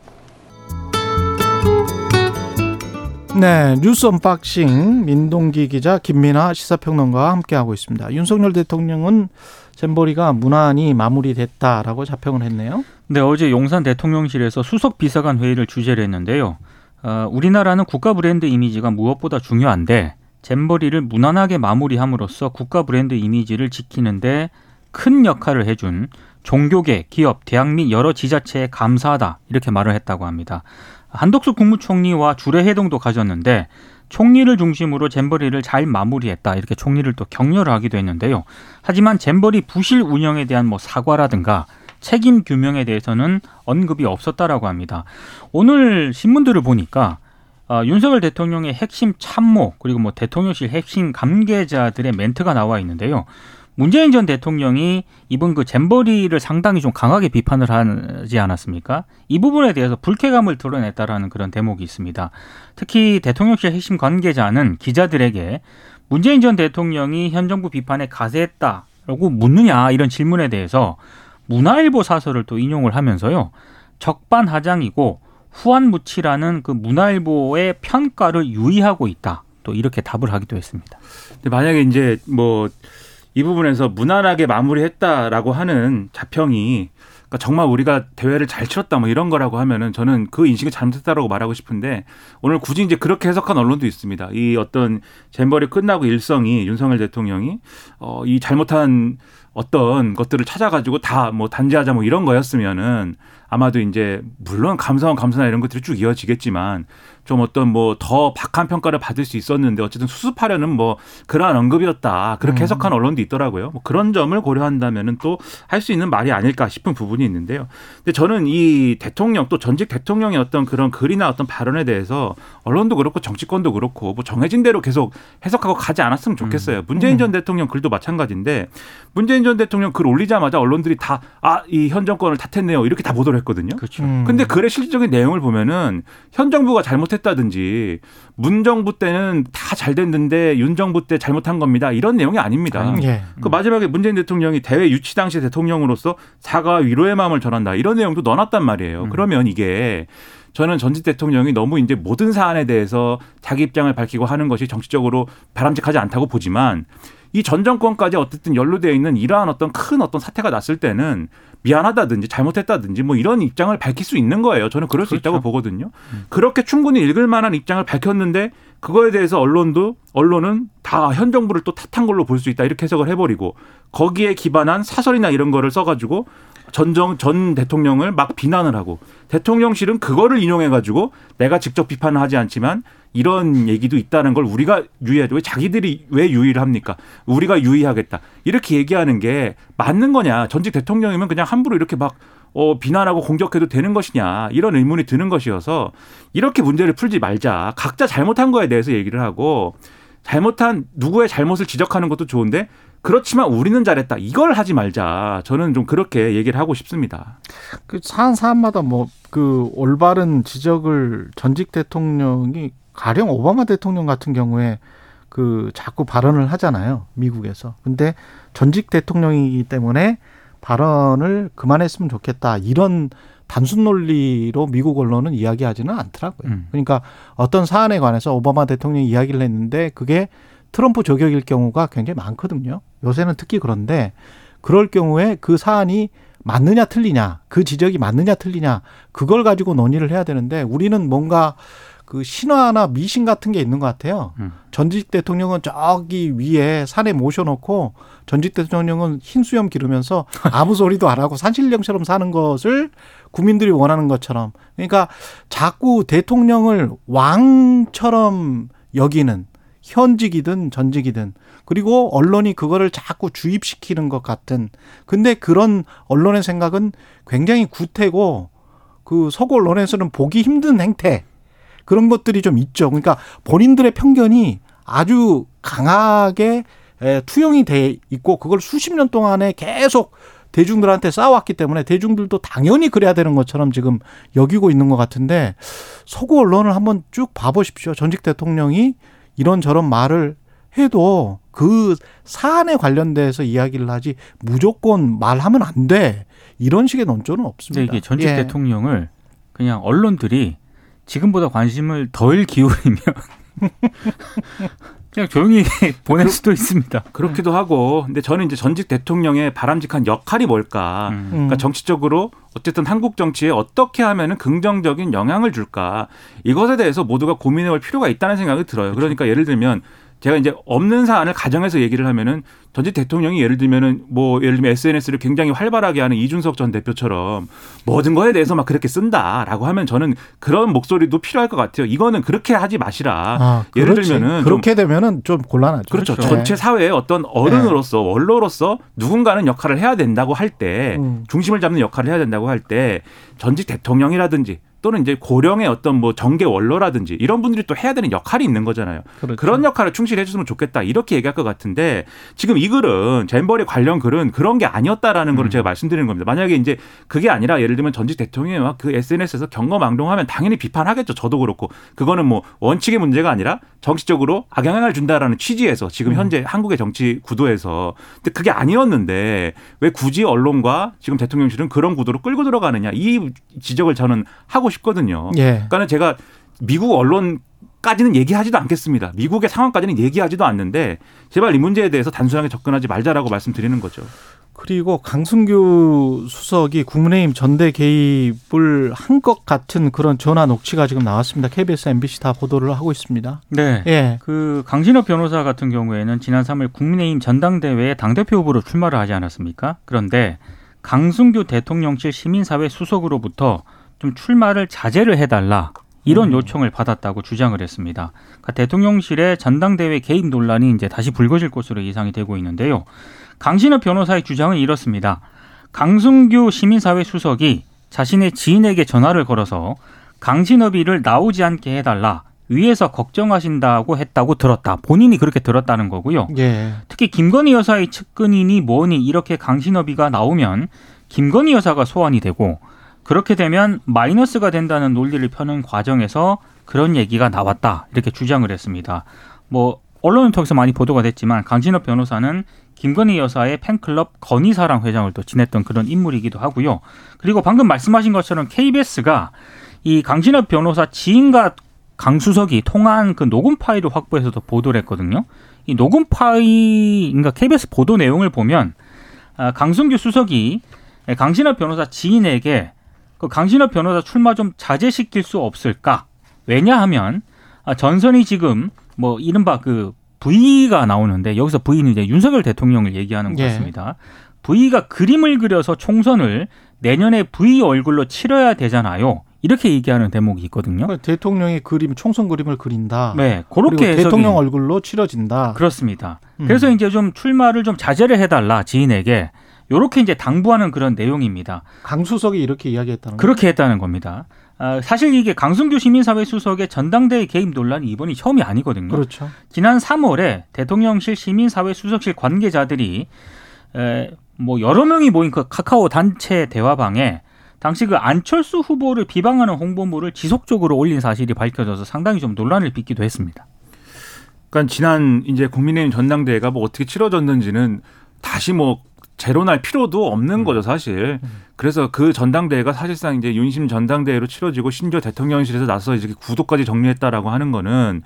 네, 뉴스 unboxing 민동기 기자 김민아 시사평론가와 함께하고 있습니다. 윤석열 대통령은 잼버리가 무난히 마무리됐다라고 자평을 했네요. 네, 어제 용산 대통령실에서 수석 비서관 회의를 주재를 했는데요. 어, 우리나라는 국가 브랜드 이미지가 무엇보다 중요한데 잼버리를 무난하게 마무리함으로써 국가 브랜드 이미지를 지키는데 큰 역할을 해준 종교계, 기업, 대학 및 여러 지자체에 감사하다 이렇게 말을 했다고 합니다. 한덕수 국무총리와 주례 회동도 가졌는데 총리를 중심으로 잼버리를 잘 마무리했다 이렇게 총리를 또 격려를 하기도 했는데요. 하지만 잼버리 부실 운영에 대한 뭐 사과라든가 책임 규명에 대해서는 언급이 없었다라고 합니다. 오늘 신문들을 보니까 어, 윤석열 대통령의 핵심 참모 그리고 뭐 대통령실 핵심 관계자들의 멘트가 나와 있는데요. 문재인 전 대통령이 이번 그 잼버리를 상당히 좀 강하게 비판을 하지 않았습니까? 이 부분에 대해서 불쾌감을 드러냈다라는 그런 대목이 있습니다. 특히 대통령실 핵심 관계자는 기자들에게 문재인 전 대통령이 현 정부 비판에 가세했다라고 묻느냐 이런 질문에 대해서 문화일보 사설을 또 인용을 하면서요. 적반하장이고 후한무치라는 그 문화일보의 평가를 유의하고 있다. 또 이렇게 답을 하기도 했습니다. 근데 만약에 이제 뭐 이 부분에서 무난하게 마무리했다라고 하는 자평이 그러니까 정말 우리가 대회를 잘 치렀다 뭐 이런 거라고 하면은 저는 그 인식이 잘못했다라고 말하고 싶은데 오늘 굳이 이제 그렇게 해석한 언론도 있습니다. 이 어떤 잼버리 끝나고 일성이 윤석열 대통령이 어 이 잘못한 어떤 것들을 찾아가지고 다 뭐 단죄하자 뭐 이런 거였으면은 아마도 이제 물론 감사원 감사나 이런 것들이 쭉 이어지겠지만 좀 어떤 뭐 더 박한 평가를 받을 수 있었는데 어쨌든 수습하려는 뭐 그러한 언급이었다 그렇게 해석한 언론도 있더라고요. 뭐 그런 점을 고려한다면은 또 할 수 있는 말이 아닐까 싶은 부분이 있는데요. 근데 저는 이 대통령 또 전직 대통령의 어떤 그런 글이나 어떤 발언에 대해서 언론도 그렇고 정치권도 그렇고 뭐 정해진 대로 계속 해석하고 가지 않았으면 좋겠어요. 문재인 전 대통령 글도 마찬가지인데 문재인 전 대통령 글 올리자마자 언론들이 다 아 이 현 정권을 탓했네요 이렇게 다 보도를 했거든요. 그렇죠. 음. 근데 글의 실질적인 내용을 보면은 현 정부가 잘못했 다든지 문 정부 때는 다 잘 됐는데 윤 정부 때 잘못한 겁니다. 이런 내용이 아닙니다. 예. 그 마지막에 문재인 대통령이 대외 유치 당시 대통령으로서 사과 위로의 마음을 전한다. 이런 내용도 넣어놨단 말이에요. 그러면 이게 저는 전직 대통령이 너무 이제 모든 사안에 대해서 자기 입장을 밝히고 하는 것이 정치적으로 바람직하지 않다고 보지만 이 전 정권까지 어쨌든 연루되어 있는 이러한 어떤 큰 어떤 사태가 났을 때는 미안하다든지 잘못했다든지 뭐 이런 입장을 밝힐 수 있는 거예요. 저는 그럴 수 있다고 보거든요. 그렇게 충분히 읽을 만한 입장을 밝혔는데 그거에 대해서 언론도 언론은 다 현 정부를 또 탓한 걸로 볼 수 있다 이렇게 해석을 해버리고 거기에 기반한 사설이나 이런 거를 써가지고 전정 전 대통령을 막 비난을 하고 대통령실은 그거를 인용해 가지고 내가 직접 비판을 하지 않지만 이런 얘기도 있다는 걸 우리가 유의하죠. 왜 자기들이 왜 유의를 합니까? 우리가 유의하겠다. 이렇게 얘기하는 게 맞는 거냐? 전직 대통령이면 그냥 함부로 이렇게 막 어, 비난하고 공격해도 되는 것이냐 이런 의문이 드는 것이어서 이렇게 문제를 풀지 말자 각자 잘못한 거에 대해서 얘기를 하고 잘못한 누구의 잘못을 지적하는 것도 좋은데 그렇지만 우리는 잘했다 이걸 하지 말자 저는 좀 그렇게 얘기를 하고 싶습니다. 그 사안 사안마다 뭐 그 올바른 지적을 전직 대통령이 가령 오바마 대통령 같은 경우에 그 자꾸 발언을 하잖아요. 미국에서. 근데 전직 대통령이기 때문에 발언을 그만했으면 좋겠다. 이런 단순 논리로 미국 언론은 이야기하지는 않더라고요. 음. 그러니까 어떤 사안에 관해서 오바마 대통령이 이야기를 했는데 그게 트럼프 저격일 경우가 굉장히 많거든요. 요새는 특히 그런데 그럴 경우에 그 사안이 맞느냐 틀리냐, 그 지적이 맞느냐 틀리냐, 그걸 가지고 논의를 해야 되는데 우리는 뭔가 그 신화나 미신 같은 게 있는 것 같아요. 음. 전직 대통령은 저기 위에 산에 모셔놓고 전직 대통령은 흰 수염 기르면서 아무 소리도 안 하고 산신령처럼 사는 것을 국민들이 원하는 것처럼. 그러니까 자꾸 대통령을 왕처럼 여기는 현직이든 전직이든 그리고 언론이 그거를 자꾸 주입시키는 것 같은 근데 그런 언론의 생각은 굉장히 구태고 그 서구 언론에서는 보기 힘든 행태 그런 것들이 좀 있죠. 그러니까 본인들의 편견이 아주 강하게 에, 투영이 돼 있고 그걸 수십 년 동안에 계속 대중들한테 쌓아왔기 때문에 대중들도 당연히 그래야 되는 것처럼 지금 여기고 있는 것 같은데 서구 언론을 한번 쭉 봐보십시오. 전직 대통령이 이런저런 말을 해도 그 사안에 관련돼서 이야기를 하지 무조건 말하면 안 돼. 이런 식의 논조는 없습니다. 이게 전직 예. 대통령을 그냥 언론들이 지금보다 관심을 덜 기울이면 그냥 조용히 보낼 수도 있습니다. 그렇기도 하고 근데 저는 이제 전직 대통령의 바람직한 역할이 뭘까? 음. 그러니까 정치적으로 어쨌든 한국 정치에 어떻게 하면은 긍정적인 영향을 줄까? 이것에 대해서 모두가 고민해 볼 필요가 있다는 생각이 들어요. 그러니까 예를 들면 제가 이제 없는 사안을 가정해서 얘기를 하면은 전직 대통령이 예를 들면은 뭐 예를 들면 SNS를 굉장히 활발하게 하는 이준석 전 대표처럼 모든 거에 대해서 막 그렇게 쓴다라고 하면 저는 그런 목소리도 필요할 것 같아요. 이거는 그렇게 하지 마시라. 아, 예를. 들면은 좀 그렇게 되면은 좀 곤란하죠. 그렇죠. 네. 전체 사회의 어떤 어른으로서 원로로서 누군가는 역할을 해야 된다고 할때 음. 중심을 잡는 역할을 해야 된다고 할 때 전직 대통령이라든지 또는 이제 고령의 어떤 뭐 정계 원로라든지 이런 분들이 또 해야 되는 역할이 있는 거잖아요. 그렇죠. 그런 역할을 충실히 해줬으면 좋겠다 이렇게 얘기할 것 같은데 지금 이 글은 잼버리 관련 글은 그런 게 아니었다라는 걸 제가 말씀드리는 겁니다. 만약에 이제 그게 아니라 예를 들면 전직 대통령이 막 그 SNS에서 경거망동하면 당연히 비판하겠죠. 저도 그렇고 그거는 뭐 원칙의 문제가 아니라 정치적으로 악영향을 준다라는 취지에서 지금 현재 한국의 정치 구도에서 근데 그게 아니었는데 왜 굳이 언론과 지금 대통령실은 그런 구도로 끌고 들어가느냐 이 지적을 저는 하고 싶거든요. 예. 그러니까는 제가 미국 언론 까지는 얘기하지도 않겠습니다. 미국의 상황까지는 얘기하지도 않는데 제발 이 문제에 대해서 단순하게 접근하지 말자라고 말씀드리는 거죠. 그리고 강승규 수석이 국민의힘 전대 개입을 한 것 같은 그런 전화 녹취가 지금 나왔습니다. KBS, MBC 다 보도를 하고 있습니다. 네. 예. 그 강신업 변호사 같은 경우에는 지난 3일 국민의힘 전당대회에 당대표 후보로 출마를 하지 않았습니까? 그런데 강승규 대통령실 시민사회 수석으로부터 좀 출마를 자제를 해달라 이런 요청을 받았다고 주장을 했습니다. 그러니까 대통령실의 전당대회 개입 논란이 이제 다시 불거질 것으로 예상이 되고 있는데요. 강신업 변호사의 주장은 이렇습니다. 강승규 시민사회 수석이 자신의 지인에게 전화를 걸어서 강신업이를 나오지 않게 해달라 위에서 걱정하신다고 했다고 들었다. 본인이 그렇게 들었다는 거고요. 예. 특히 김건희 여사의 측근이니 뭐니 이렇게 강신업이가 나오면 김건희 여사가 소환이 되고 그렇게 되면 마이너스가 된다는 논리를 펴는 과정에서 그런 얘기가 나왔다 이렇게 주장을 했습니다. 뭐 언론을 통해서 많이 보도가 됐지만 강신업 변호사는 김건희 여사의 팬클럽 건희사랑 회장을 또 지냈던 그런 인물이기도 하고요. 그리고 방금 말씀하신 것처럼 KBS가 이 강신업 변호사 지인과 강수석이 통화한 그 녹음 파일을 확보해서도 보도를 했거든요. 이 녹음 파일, 그러니까 KBS 보도 내용을 보면 아, 강승규 수석이 강신업 변호사 지인에게 그 강신업 변호사 출마 좀 자제시킬 수 없을까? 왜냐하면 아, 전선이 지금 뭐 이른바 그 V가 나오는데 여기서 V는 이제 윤석열 대통령을 얘기하는 것 예. 같습니다. V가 그림을 그려서 총선을 내년에 V 얼굴로 치러야 되잖아요. 이렇게 얘기하는 대목이 있거든요. 그 대통령이 그림 총선 그림을 그린다. 네, 그렇게 대통령 얼굴로 치러진다. 그렇습니다. 음. 그래서 이제 좀 출마를 좀 자제를 해달라 지인에게 요렇게 이제 당부하는 그런 내용입니다. 강수석이 이렇게 이야기했다는 거. 그렇게 했다는 겁니다. 아, 사실 이게 강승규 시민사회 수석의 전당대회 개입 논란이 이번이 처음이 아니거든요. 그렇죠. 지난 3월에 대통령실 시민사회 수석실 관계자들이 에, 뭐 여러 명이 모인 그 카카오 단체 대화방에 당시 그 안철수 후보를 비방하는 홍보물을 지속적으로 올린 사실이 밝혀져서 상당히 좀 논란을 빚기도 했습니다. 그러니까 지난 이제 국민의힘 전당대회가 뭐 어떻게 치러졌는지는 다시 뭐 재론할 필요도 없는 거죠 사실. 그래서 그 전당대회가 사실상 이제 윤심 전당대회로 치러지고 심지어 대통령실에서 나서 이렇게 구도까지 정리했다라고 하는 거는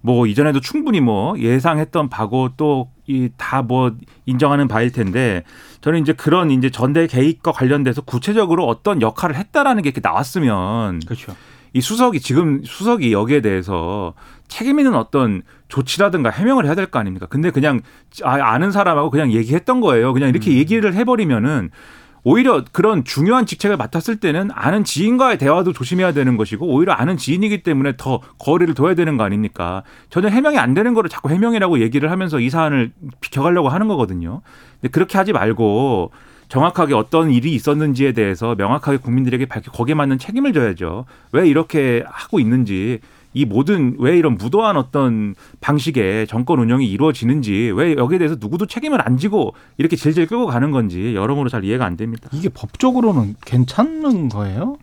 뭐 이전에도 충분히 뭐 예상했던 바고 또 이 다 뭐 인정하는 바일 텐데 저는 이제 그런 이제 전대 개입과 관련돼서 구체적으로 어떤 역할을 했다라는 게 이렇게 나왔으면 그렇죠. 이 수석이 지금 수석이 여기에 대해서 책임 있는 어떤 조치라든가 해명을 해야 될 거 아닙니까? 근데 그냥 아, 아는 사람하고 그냥 얘기했던 거예요. 그냥 이렇게 얘기를 해버리면은 오히려 그런 중요한 직책을 맡았을 때는 아는 지인과의 대화도 조심해야 되는 것이고 오히려 아는 지인이기 때문에 더 거리를 둬야 되는 거 아닙니까? 전혀 해명이 안 되는 거를 자꾸 해명이라고 얘기를 하면서 이 사안을 비켜가려고 하는 거거든요. 근데 그렇게 하지 말고 정확하게 어떤 일이 있었는지에 대해서 명확하게 국민들에게 밝혀 거기에 맞는 책임을 져야죠. 왜 이렇게 하고 있는지 이 모든 왜 이런 무도한 어떤 방식의 정권 운영이 이루어지는지 왜 여기에 대해서 누구도 책임을 안 지고 이렇게 질질 끌고 가는 건지 여러모로 잘 이해가 안 됩니다. 이게 법적으로는 괜찮은 거예요?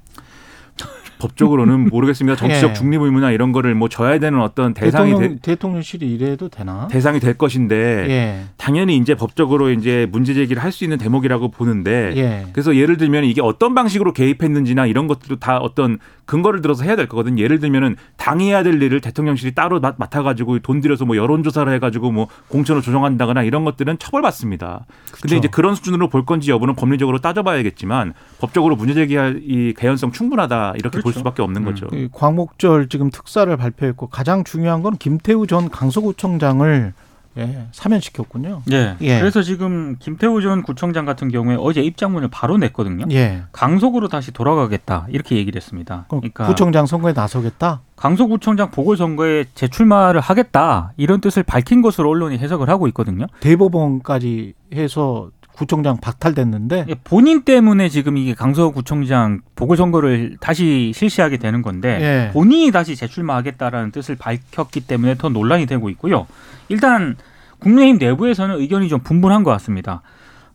법적으로는 모르겠습니다. 정치적 예. 중립 의무나 이런 거를 뭐 져야 되는 어떤 대상이 대통령, 되, 대통령실이 이래도 되나? 대상이 될 것인데 예. 당연히 이제 법적으로 이제 문제 제기를 할 수 있는 대목이라고 보는데 예. 그래서 예를 들면 이게 어떤 방식으로 개입했는지나 이런 것들도 다 어떤 근거를 들어서 해야 될 거거든. 예를 들면은 당이 해야 될 일을 대통령실이 따로 맡- 맡아 가지고 돈 들여서 뭐 여론 조사를 해 가지고 뭐 공천을 조정한다거나 이런 것들은 처벌받습니다. 근데 그쵸. 이제 그런 수준으로 볼 건지 여부는 법리적으로 따져봐야겠지만 법적으로 문제 제기할 이 개연성 충분하다 이렇게 볼 그렇죠. 수밖에 없는 거죠. 이 광복절 지금 특사를 발표했고 가장 중요한 건 김태우 전 강서구청장을 예, 사면시켰군요. 예. 예. 그래서 지금 김태우 전 구청장 같은 경우에 어제 입장문을 바로 냈거든요. 예. 강속으로 다시 돌아가겠다 이렇게 얘기를 했습니다. 그러니까 구청장 선거에 나서겠다. 강서구청장 보궐선거에 재출마를 하겠다 이런 뜻을 밝힌 것으로 언론이 해석을 하고 있거든요. 대법원까지 해서 구청장 박탈됐는데 예, 본인 때문에 지금 이게 강서구청장 보궐선거를 다시 실시하게 되는 건데 예. 본인이 다시 재출마하겠다라는 뜻을 밝혔기 때문에 더 논란이 되고 있고요. 일단 국민의힘 내부에서는 의견이 좀 분분한 것 같습니다.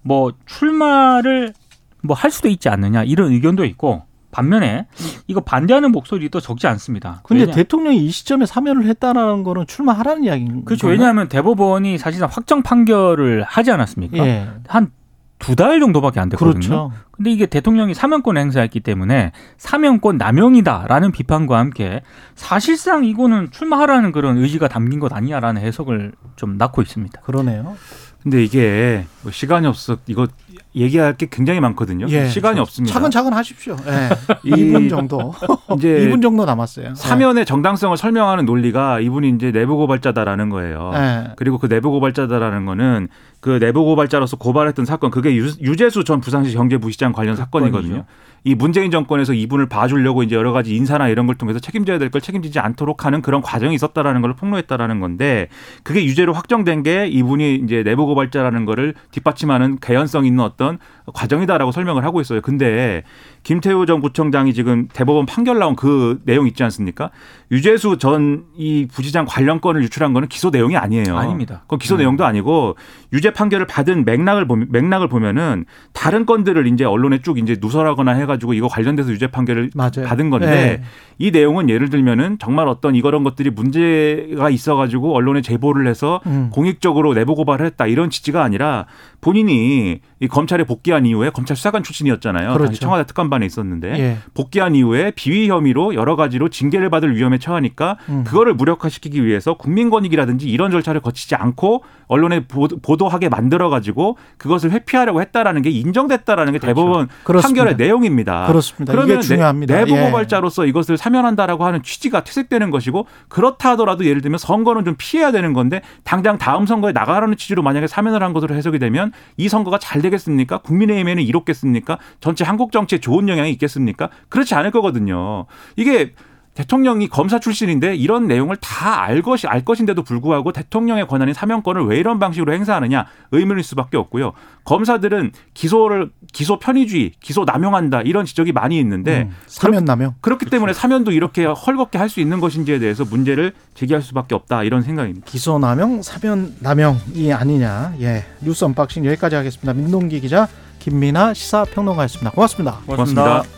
뭐 출마를 뭐 할 수도 있지 않느냐 이런 의견도 있고 반면에 이거 반대하는 목소리도 적지 않습니다. 근데 왜냐- 대통령이 이 시점에 사면을 했다라는 거는 출마하라는 이야기인 그렇죠. 건가요? 왜냐하면 대법원이 사실상 확정 판결을 하지 않았습니까? 예. 한 두달 정도밖에 안 됐거든요. 그렇죠. 근데 이게 대통령이 사면권을 행사했기 때문에 사면권 남용이다라는 비판과 함께 사실상 이거는 출마하라는 그런 의지가 담긴 것 아니냐라는 해석을 좀 낳고 있습니다. 그러네요. 근데 이게 뭐 시간이 없어 이거 얘기할 게 굉장히 많거든요. 예. 시간이 없습니다. 차근차근 하십시오. 예. 이- 2분 정도. 이제 2분 정도 남았어요. 사면의 정당성을 설명하는 논리가 이분이 이제 내부 고발자다라는 거예요. 예. 그리고 그 내부 고발자다라는 거는 그 내부 고발자로서 고발했던 사건 그게 유, 유재수 전 부산시 경제부시장 관련 사건이거든요. 이 문재인 정권에서 이분을 봐주려고 이제 여러 가지 인사나 이런 걸 통해서 책임져야 될 걸 책임지지 않도록 하는 그런 과정이 있었다라는 걸 폭로했다라는 건데 그게 유죄로 확정된 게 이분이 이제 내부 고발자라는 거를 뒷받침하는 개연성 있는 어떤 과정이다라고 설명을 하고 있어요. 근데 김태우 전 구청장이 지금 대법원 판결 나온 그 내용 있지 않습니까? 유재수 전 이 부시장 관련 건을 유출한 거는 기소 내용이 아니에요. 아닙니다. 그건 기소 음. 내용도 아니고 유죄 판결을 받은 맥락을 보면 맥락을 보면은 다른 건들을 이제 언론에 쭉 이제 누설하거나 해가지고 이거 관련돼서 유죄 판결을 맞아요. 받은 건데 예. 이 내용은 예를 들면은 정말 어떤 이거런 것들이 문제가 있어가지고 언론에 제보를 해서 음. 공익적으로 내부 고발을 했다 이런 취지가 아니라 본인이 이 검찰에 복귀한 이후에 검찰 수사관 출신이었잖아요. 그렇죠. 당시 청와대 특감반에 있었는데 예. 복귀한 이후에 비위 혐의로 여러 가지로 징계를 받을 위험에 처하니까 음. 그거를 무력화시키기 위해서 국민권익이라든지 이런 절차를 거치지 않고 언론에 보- 보도하게 만들어 가지고 그것을 회피하려고 했다라는 게 인정됐다라는 게 대법원 그렇습니다. 판결의 내용입니다. 그렇습니다. 그러면 중요합니다. 내, 부 예. 고발자로서 이것을 사면한다라고 하는 취지가 퇴색되는 것이고 그렇다 하더라도 예를 들면 선거는 좀 피해야 되는 건데 당장 다음 선거에 나가라는 취지로 만약에 사면을 한 것으로 해석이 되면 이 선거가 잘되 겠습니까? 국민의힘에는 이롭겠습니까? 전체 한국 정치에 좋은 영향이 있겠습니까? 그렇지 않을 거거든요. 이게 대통령이 검사 출신인데 이런 내용을 다 알 것이 알 것인데도 불구하고 대통령의 권한인 사면권을 왜 이런 방식으로 행사하느냐 의문일 수밖에 없고요. 검사들은 기소를 기소 편의주의, 기소 남용한다 이런 지적이 많이 있는데 음, 사면 남용. 그렇기 때문에 사면도 이렇게 헐겁게 할 수 있는 것인지에 대해서 문제를 제기할 수밖에 없다 이런 생각입니다. 기소 남용, 사면 남용이 아니냐. 예. 뉴스 unboxing 여기까지 하겠습니다. 민동기 기자, 김민아 시사평론가였습니다. 고맙습니다. 고맙습니다.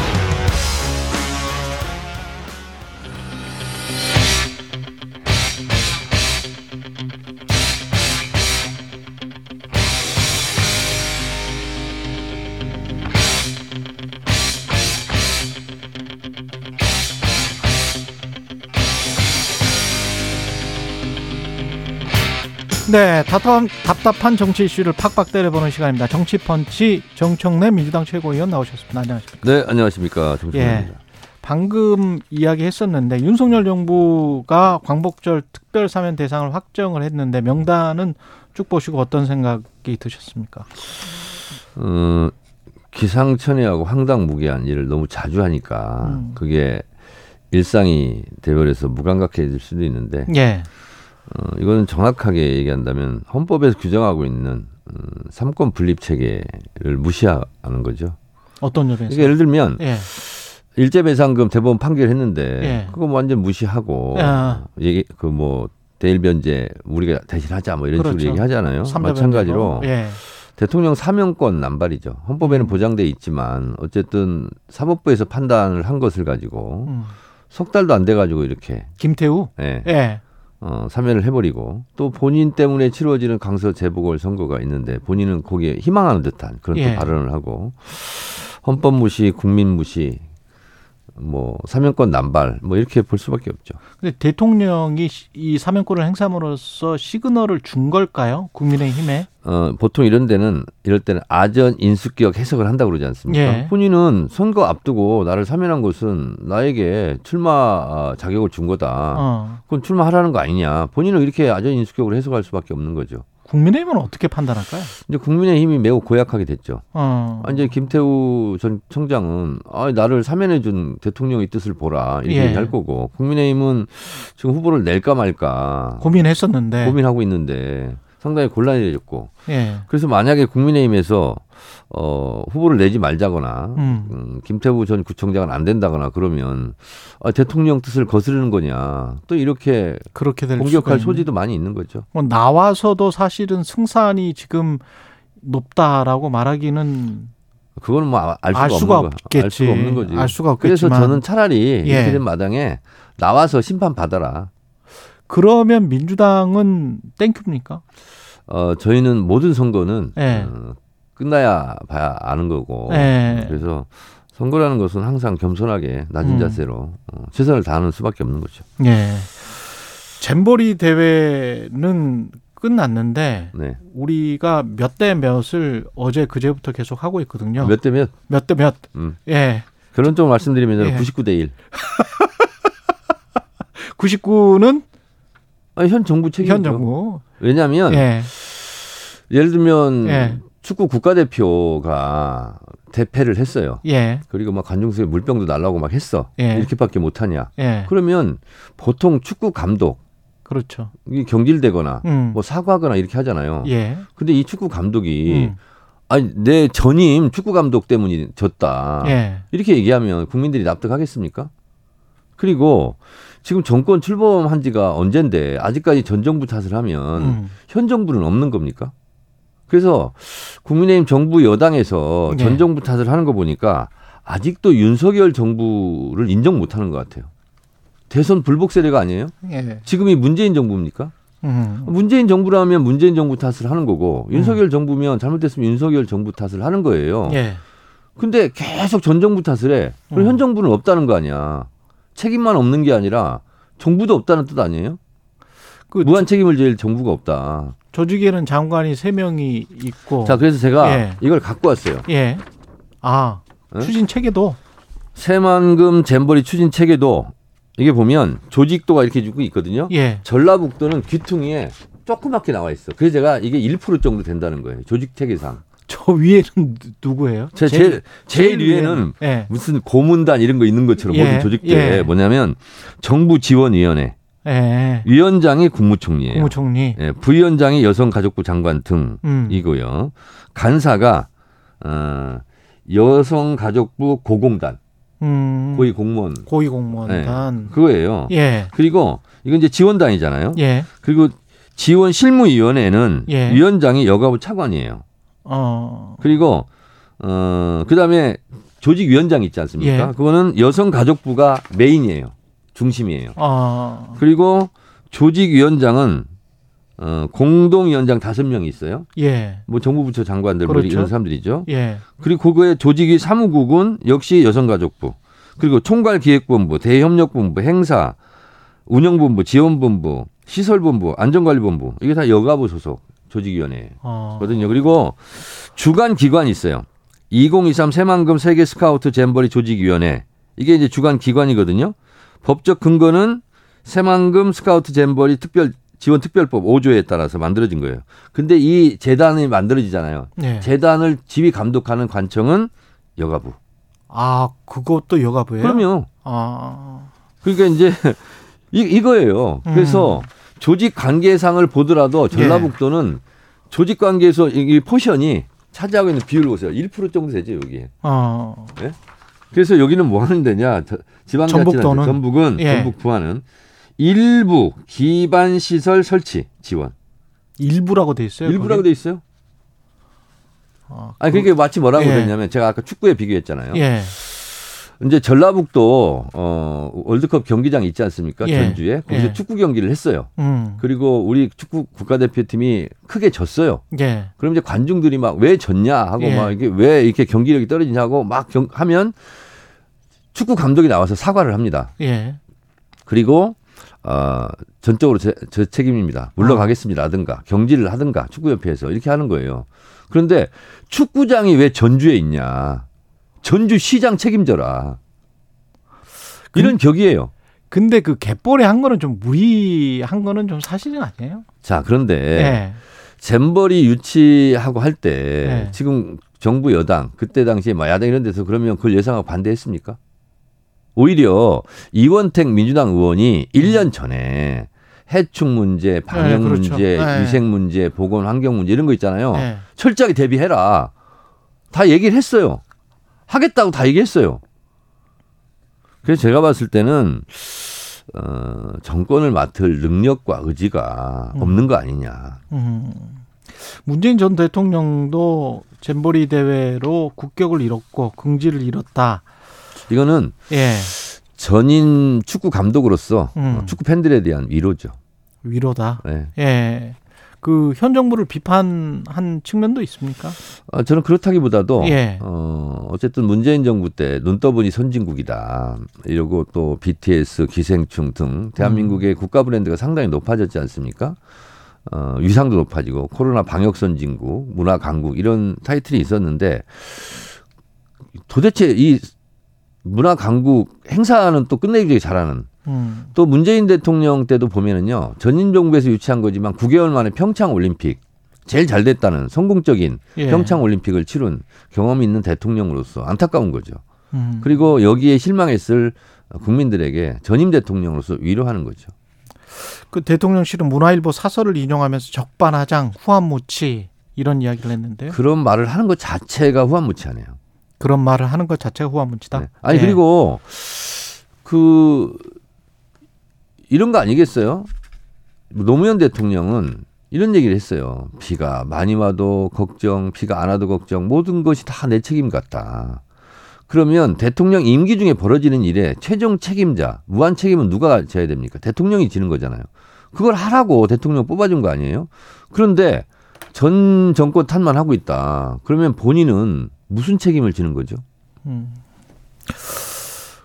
네, 답답한, 답답한 정치 이슈를 팍팍 때려보는 시간입니다. 정치펀치 정청래 민주당 최고위원 나오셨습니다. 안녕하십니까? 네, 안녕하십니까. 정신입니다. 방금 이야기했었는데 윤석열 정부가 광복절 특별 사면 대상을 확정을 했는데 명단은 쭉 보시고 어떤 생각이 드셨습니까? 어, 기상천외하고 황당무계한 일을 너무 자주 하니까 음. 그게 일상이 돼버려서 무감각해질 수도 있는데 예. 어, 이거는 정확하게 얘기한다면 헌법에서 규정하고 있는 음, 삼권 분립 체계를 무시하는 거죠. 어떤 점에서? 그러니까 예를 들면 예. 일제배상금 대법원 판결했는데 예. 그거 완전 무시하고 아. 얘기 그뭐 대일변제 우리가 대신하자 뭐 이런 그렇죠. 식으로 얘기하잖아요. 마찬가지로. 예. 대통령 사명권 남발이죠. 헌법에는 음. 보장돼 있지만 어쨌든 사법부에서 판단을 한 것을 가지고 음. 석 달도 안 돼 가지고 이렇게 김태우. 예, 예. 어, 사면을 해버리고 또 본인 때문에 치러지는 강서 재보궐 선거가 있는데 본인은 거기에 희망하는 듯한 그런 또 예. 발언을 하고 헌법 무시, 국민 무시, 뭐 사명권 남발 뭐 이렇게 볼 수밖에 없죠. 근데 대통령이 시- 이 사면권을 행사함으로써 시그널을 준 걸까요? 국민의힘에? 어, 보통 이런 데는 이럴 때는 아전 인수기억 해석을 한다고 그러지 않습니까? 예. 본인은 선거 앞두고 나를 사면한 것은 나에게 출마 아, 자격을 준 거다. 어. 그건 출마하라는 거 아니냐. 본인은 이렇게 아전 인수기억으로 해석할 수밖에 없는 거죠. 국민의힘은 어떻게 판단할까요? 이제 국민의힘이 매우 고약하게 됐죠. 어. 아, 이제 김태우 전 청장은 아, 나를 사면해준 대통령의 뜻을 보라 이렇게 예. 얘기할 거고 국민의힘은 지금 후보를 낼까 말까 고민했었는데. 고민하고 있는데 상당히 곤란해졌고 예. 그래서 만약에 국민의힘에서 어, 후보를 내지 말자거나 음. 음, 김태우 전 구청장은 안 된다거나 그러면 아, 대통령 뜻을 거스르는 거냐 또 이렇게 그렇게 공격할. 소지도 많이 있는 거죠. 뭐 나와서도 사실은 승산이 지금 높다라고 말하기는 그거는 뭐알 수가, 알 수가 없겠지. 알 수가 없는 거지. 알 수가 그래서 없겠지만. 저는 차라리 예. 이렇게 된 마당에 나와서 심판 받아라. 그러면 민주당은 thank you입니까? 어, 저희는 모든 선거는 예. 어, 끝나야 봐야 아는 거고. 예. 그래서 선거라는 것은 항상 겸손하게 낮은 음. 자세로 어, 최선을 다하는 수밖에 없는 거죠. 예. 잼버리 대회는 끝났는데 네. 우리가 몇 대 몇을 어제 그제부터 계속 하고 있거든요. 몇 대 몇? 몇 대 몇. 음. 예. 결론적으로 말씀드리면 저는 예. 99대 1. 99는 아니, 현 정부 책임이죠. 현 정부. 왜냐하면 예. 예를 들면 예. 축구 국가대표가 대패를 했어요. 예. 그리고 막 관중석에 물병도 날라고 막 했어. 예. 이렇게밖에 못하냐. 예. 그러면 보통 축구 감독 그렇죠. 이 경질되거나 음. 뭐 사과하거나 이렇게 하잖아요. 예. 근데 이 축구 감독이 음. 아니 내 전임 축구 감독 때문이 졌다. 예. 이렇게 얘기하면 국민들이 납득하겠습니까? 그리고 지금 정권 출범한 지가 언젠데 아직까지 전 정부 탓을 하면 음. 현 정부는 없는 겁니까? 그래서 국민의힘 정부 여당에서 네. 전 정부 탓을 하는 거 보니까 아직도 윤석열 정부를 인정 못 하는 것 같아요. 대선 불복 세례가 아니에요? 예. 지금이 문재인 정부입니까? 음. 문재인 정부라면 문재인 정부 탓을 하는 거고 윤석열 정부면 잘못됐으면 윤석열 정부 탓을 하는 거예요. 예. 근데 계속 전 정부 탓을 해. 그럼 음. 현 정부는 없다는 거 아니야. 책임만 없는 게 아니라 정부도 없다는 뜻 아니에요? 그 무한 책임을 질 정부가 없다. 조직에는 장관이 세 명이 있고. 자, 그래서 제가 예. 이걸 갖고 왔어요. 예. 아 응? 추진 체계도. 새만금 잼버리 추진 체계도 이게 보면 조직도가 이렇게 주고 있거든요. 예. 전라북도는 귀퉁이에 조그맣게 나와 있어. 그래서 제가 이게 1% 정도 된다는 거예요. 조직 체계상. 저 위에는 누- 누구예요? 제, 제일, 제일 위에는 예. 무슨 고문단 이런 거 있는 것처럼 예, 모든 조직들에 예. 뭐냐면 정부지원위원회 예. 위원장이 국무총리예요. 국무총리. 예, 부위원장이 여성가족부 장관 음. 등이고요. 간사가 어, 여성가족부 고공단 음. 고위 공무원 고위 공무원단. 그거예요. 예. 그리고 이건 이제 지원단이잖아요. 예. 그리고 지원 실무위원회는 예. 위원장이 여가부 차관이에요. 어. 그리고 어 그다음에 조직위원장 있지 않습니까? 예. 그거는 여성가족부가 메인이에요. 중심이에요. 어. 그리고 조직위원장은 어 공동위원장 다섯 명이 있어요. 예. 뭐 정부부처 장관들 뭐 그렇죠. 이런 사람들이죠. 예. 그리고 그거의 조직위 사무국은 역시 여성가족부. 그리고 총괄기획본부, 대협력본부, 행사, 운영본부, 지원본부, 시설본부, 안전관리본부 이게 다 여가부 소속 조직위원회거든요. 어. 그리고 주간 기관이 있어요. 2023 새만금 세계 스카우트 잼버리 조직위원회 이게 이제 주간 기관이거든요. 법적 근거는 새만금 스카우트 잼버리 특별 지원 특별법 5조에 따라서 만들어진 거예요. 근데 이 재단이 만들어지잖아요. 네. 재단을 지휘 감독하는 관청은 여가부. 아, 그것도 여가부예요? 그럼요. 아. 그러니까 이제 이, 이거예요. 그래서 음. 조직 관계상을 보더라도 전라북도는 조직 관계에서 이, 이 포션이 차지하고 있는 비율을 보세요. 1% 정도 되죠, 여기. 어. 그래서 여기는 뭐 하는 데냐? 전북도는? 전북은 예. 전북 부안은 일부 기반 시설 설치 지원. 일부라고 돼 있어요. 일부라고 거기? 돼 있어요. 아, 아니 그게 마치 뭐라고 예. 그랬냐면 제가 아까 축구에 비교했잖아요. 예. 이제 전라북도 어 월드컵 경기장 있지 않습니까? 예. 전주에 거기서 예. 축구 경기를 했어요. 음. 그리고 우리 축구 국가대표팀이 크게 졌어요. 예. 그럼 이제 관중들이 막 왜 졌냐 하고 예. 막 이게 왜 이렇게 경기력이 떨어지냐고 막 경- 하면 축구 감독이 나와서 사과를 합니다. 예. 그리고 어 전적으로 제, 제 책임입니다. 물러가겠습니다라든가 경질을 하든가 축구협회에서 이렇게 하는 거예요. 그런데 축구장이 왜 전주에 있냐? 전주 시장 책임져라. 이런 격이에요. 근데 그 갯벌에 한 거는 좀 무리한 거는 좀 사실은 아니에요? 자 그런데 예. 잼버리 유치하고 할때 네. 지금 정부 여당 그때 당시에 뭐 야당 이런 데서 그러면 그걸 예상하고 반대했습니까? 오히려 이원택 민주당 의원이 1년 전에 해충 문제, 방역 네, 그렇죠. 문제, 네. 위생 문제, 보건 환경 문제 이런 거 있잖아요. 예. 철저하게 대비해라. 다 얘기를 했어요. 하겠다고 다 얘기했어요. 그래서 제가 봤을 때는 어, 정권을 맡을 능력과 의지가 음. 없는 거 아니냐. 음. 문재인 전 대통령도 잼버리 대회로 국격을 잃었고 긍지를 잃었다. 이거는 예. 전인 축구 감독으로서 음. 어, 축구 팬들에 대한 위로죠. 위로다. 네. 예. 그 현 정부를 비판한 측면도 있습니까? 어, 저는 그렇다기보다도 예. 어, 어쨌든 문재인 정부 때 눈 떠보니 선진국이다. 이러고 또 BTS, 기생충 등 음. 대한민국의 국가 브랜드가 상당히 높아졌지 않습니까? 어, 위상도 높아지고 코로나 방역 선진국, 문화 강국 이런 타이틀이 있었는데 도대체 이 문화 강국 행사는 또 끝내주기 잘하는 음. 또 문재인 대통령 때도 보면은요 전임 정부에서 유치한 거지만 9개월 만에 평창 올림픽 제일 잘 됐다는 성공적인 예. 평창 올림픽을 치룬 경험이 있는 대통령으로서 안타까운 거죠. 음. 그리고 여기에 실망했을 국민들에게 전임 대통령으로서 위로하는 거죠. 그 대통령실은 문화일보 사설을 인용하면서 적반하장, 후한무치 이런 이야기를 했는데요. 그런 말을 하는 것 자체가 후한무치하네요. 그런 말을 하는 것 자체가 후한무치다. 네. 아니 예. 그리고 그 이런 거 아니겠어요? 노무현 대통령은 이런 얘기를 했어요. 비가 많이 와도 걱정, 비가 안 와도 걱정, 모든 것이 다 내 책임 같다. 그러면 대통령 임기 중에 벌어지는 일에 최종 책임자, 무한 책임은 누가 져야 됩니까? 대통령이 지는 거잖아요. 그걸 하라고 대통령 뽑아준 거 아니에요? 그런데 전 정권 탓만 하고 있다. 그러면 본인은 무슨 책임을 지는 거죠? 음.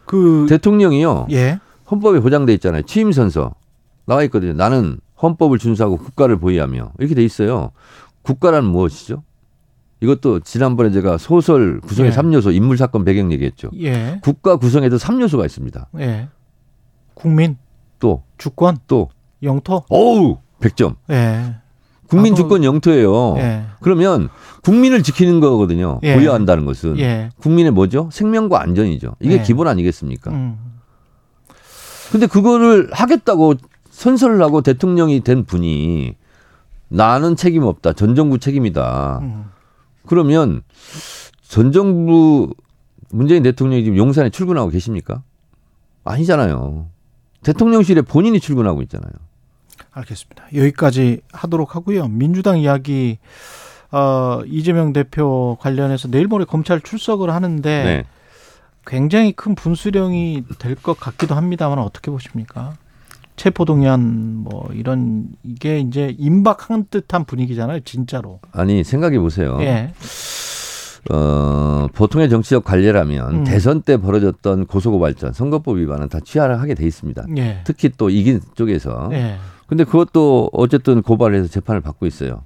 그 대통령이요. 예. 헌법에 보장돼 있잖아요. 취임 선서 나와 있거든요. 나는 헌법을 준수하고 국가를 보위하며 이렇게 돼 있어요. 국가란 무엇이죠? 이것도 지난번에 제가 소설 구성의 예. 삼 3요소 인물 사건 배경 얘기했죠. 예. 국가 구성에도 3요소가 있습니다. 예. 국민, 또, 주권, 또, 영토. 어우! 100점. 예. 국민 아, 주권 영토예요. 예. 그러면 국민을 지키는 거거든요. 예. 보유한다는 것은. 예. 국민의 뭐죠? 생명과 안전이죠. 이게 예. 기본 아니겠습니까? 음. 근데 그거를 하겠다고 선서를 하고 대통령이 된 분이 나는 책임 없다. 전 정부 책임이다. 음. 그러면 전 정부 문재인 대통령이 지금 용산에 출근하고 계십니까? 아니잖아요. 대통령실에 본인이 출근하고 있잖아요. 알겠습니다. 여기까지 하도록 하고요. 민주당 이야기 어, 이재명 대표 관련해서 내일 모레 검찰 출석을 하는데 네. 굉장히 큰 분수령이 될 것 같기도 합니다만 어떻게 보십니까? 체포동의안 뭐 이런 이게 이제 임박한 듯한 분위기잖아요, 진짜로. 아니 생각해 보세요. 예. 어, 보통의 정치적 관례라면 음. 대선 때 벌어졌던 고소고발전, 선거법 위반은 다 취하를 하게 돼 있습니다. 예. 특히 또 이긴 쪽에서. 예. 근데 그것도 어쨌든 고발을 해서 재판을 받고 있어요.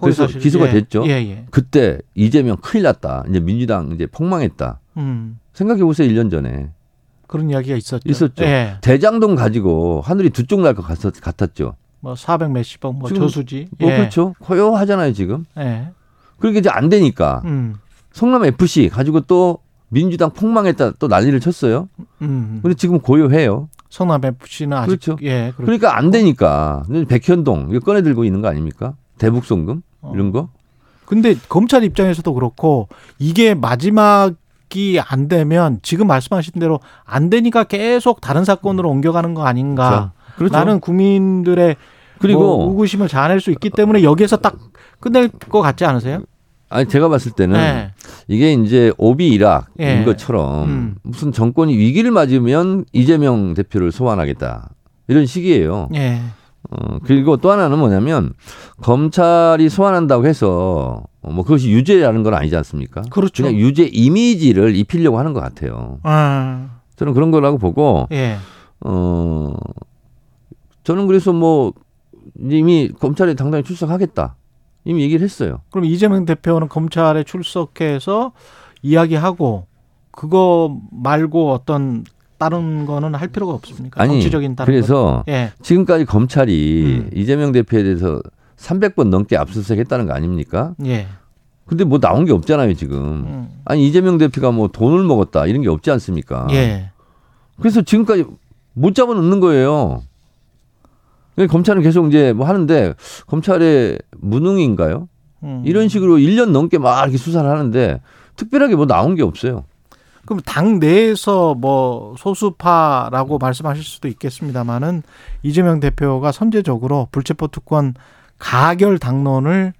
그래서 허위사실. 기소가 예. 됐죠. 예, 예. 그때 이재명 큰일 났다. 이제 민주당 이제 폭망했다. 음. 생각해 보세요. 1년 전에. 그런 이야기가 있었죠. 있었죠. 예. 대장동 가지고 하늘이 두 쪽 날 것 같았죠. 뭐 400 몇십억 뭐 저수지. 뭐 예. 그렇죠. 허여하잖아요 지금. 예. 그렇게 이제 안 되니까 음. 성남 FC 가지고 또 민주당 폭망했다 또 난리를 쳤어요. 음. 근데 지금 고요해요. 성남 FC는 아직 그렇죠. 예. 그렇 그러니까 안 되니까 백현동 이거 꺼내 들고 있는 거 아닙니까? 대북송금 이런 거. 근데 검찰 입장에서도 그렇고 이게 마지막 이 안 되면 지금 말씀하신 대로 안 되니까 계속 다른 사건으로 옮겨가는 거 아닌가. 그렇죠. 나는 국민들의 그리고 뭐 의구심을 자아낼 수 있기 때문에 여기에서 딱 끝낼 것 같지 않으세요? 아니 제가 봤을 때는 네. 이게 이제 오비 이락인 예. 것처럼 음. 무슨 정권이 위기를 맞으면 이재명 대표를 소환하겠다 이런 식이에요. 예. 어, 그리고 또 하나는 뭐냐면 검찰이 소환한다고 해서 어, 뭐 그것이 유죄라는 건 아니지 않습니까? 그렇죠. 그냥 유죄 이미지를 입히려고 하는 것 같아요. 아, 저는 그런 거라고 보고 예. 어 저는 그래서 뭐 이미 검찰에 당당히 출석하겠다 이미 얘기를 했어요. 그럼 이재명 대표는 검찰에 출석해서 이야기하고 그거 말고 어떤 다른 거는 할 필요가 없습니까? 아니 정치적인 다른 그래서 거. 예. 지금까지 검찰이 음. 이재명 대표에 대해서 300번 넘게 압수수색했다는 거 아닙니까? 예. 근데 뭐 나온 게 없잖아요 지금. 음. 아니 이재명 대표가 뭐 돈을 먹었다 이런 게 없지 않습니까? 예. 그래서 지금까지 못 잡아놓는 거예요. 그러니까 검찰은 계속 이제 뭐 하는데 검찰의 무능인가요? 음. 이런 식으로 1년 넘게 막 이렇게 수사를 하는데 특별하게 뭐 나온 게 없어요. 그럼 당 내에서 뭐 소수파라고 말씀하실 수도 있겠습니다만은 이재명 대표가 선제적으로 불체포 특권 가결 당론을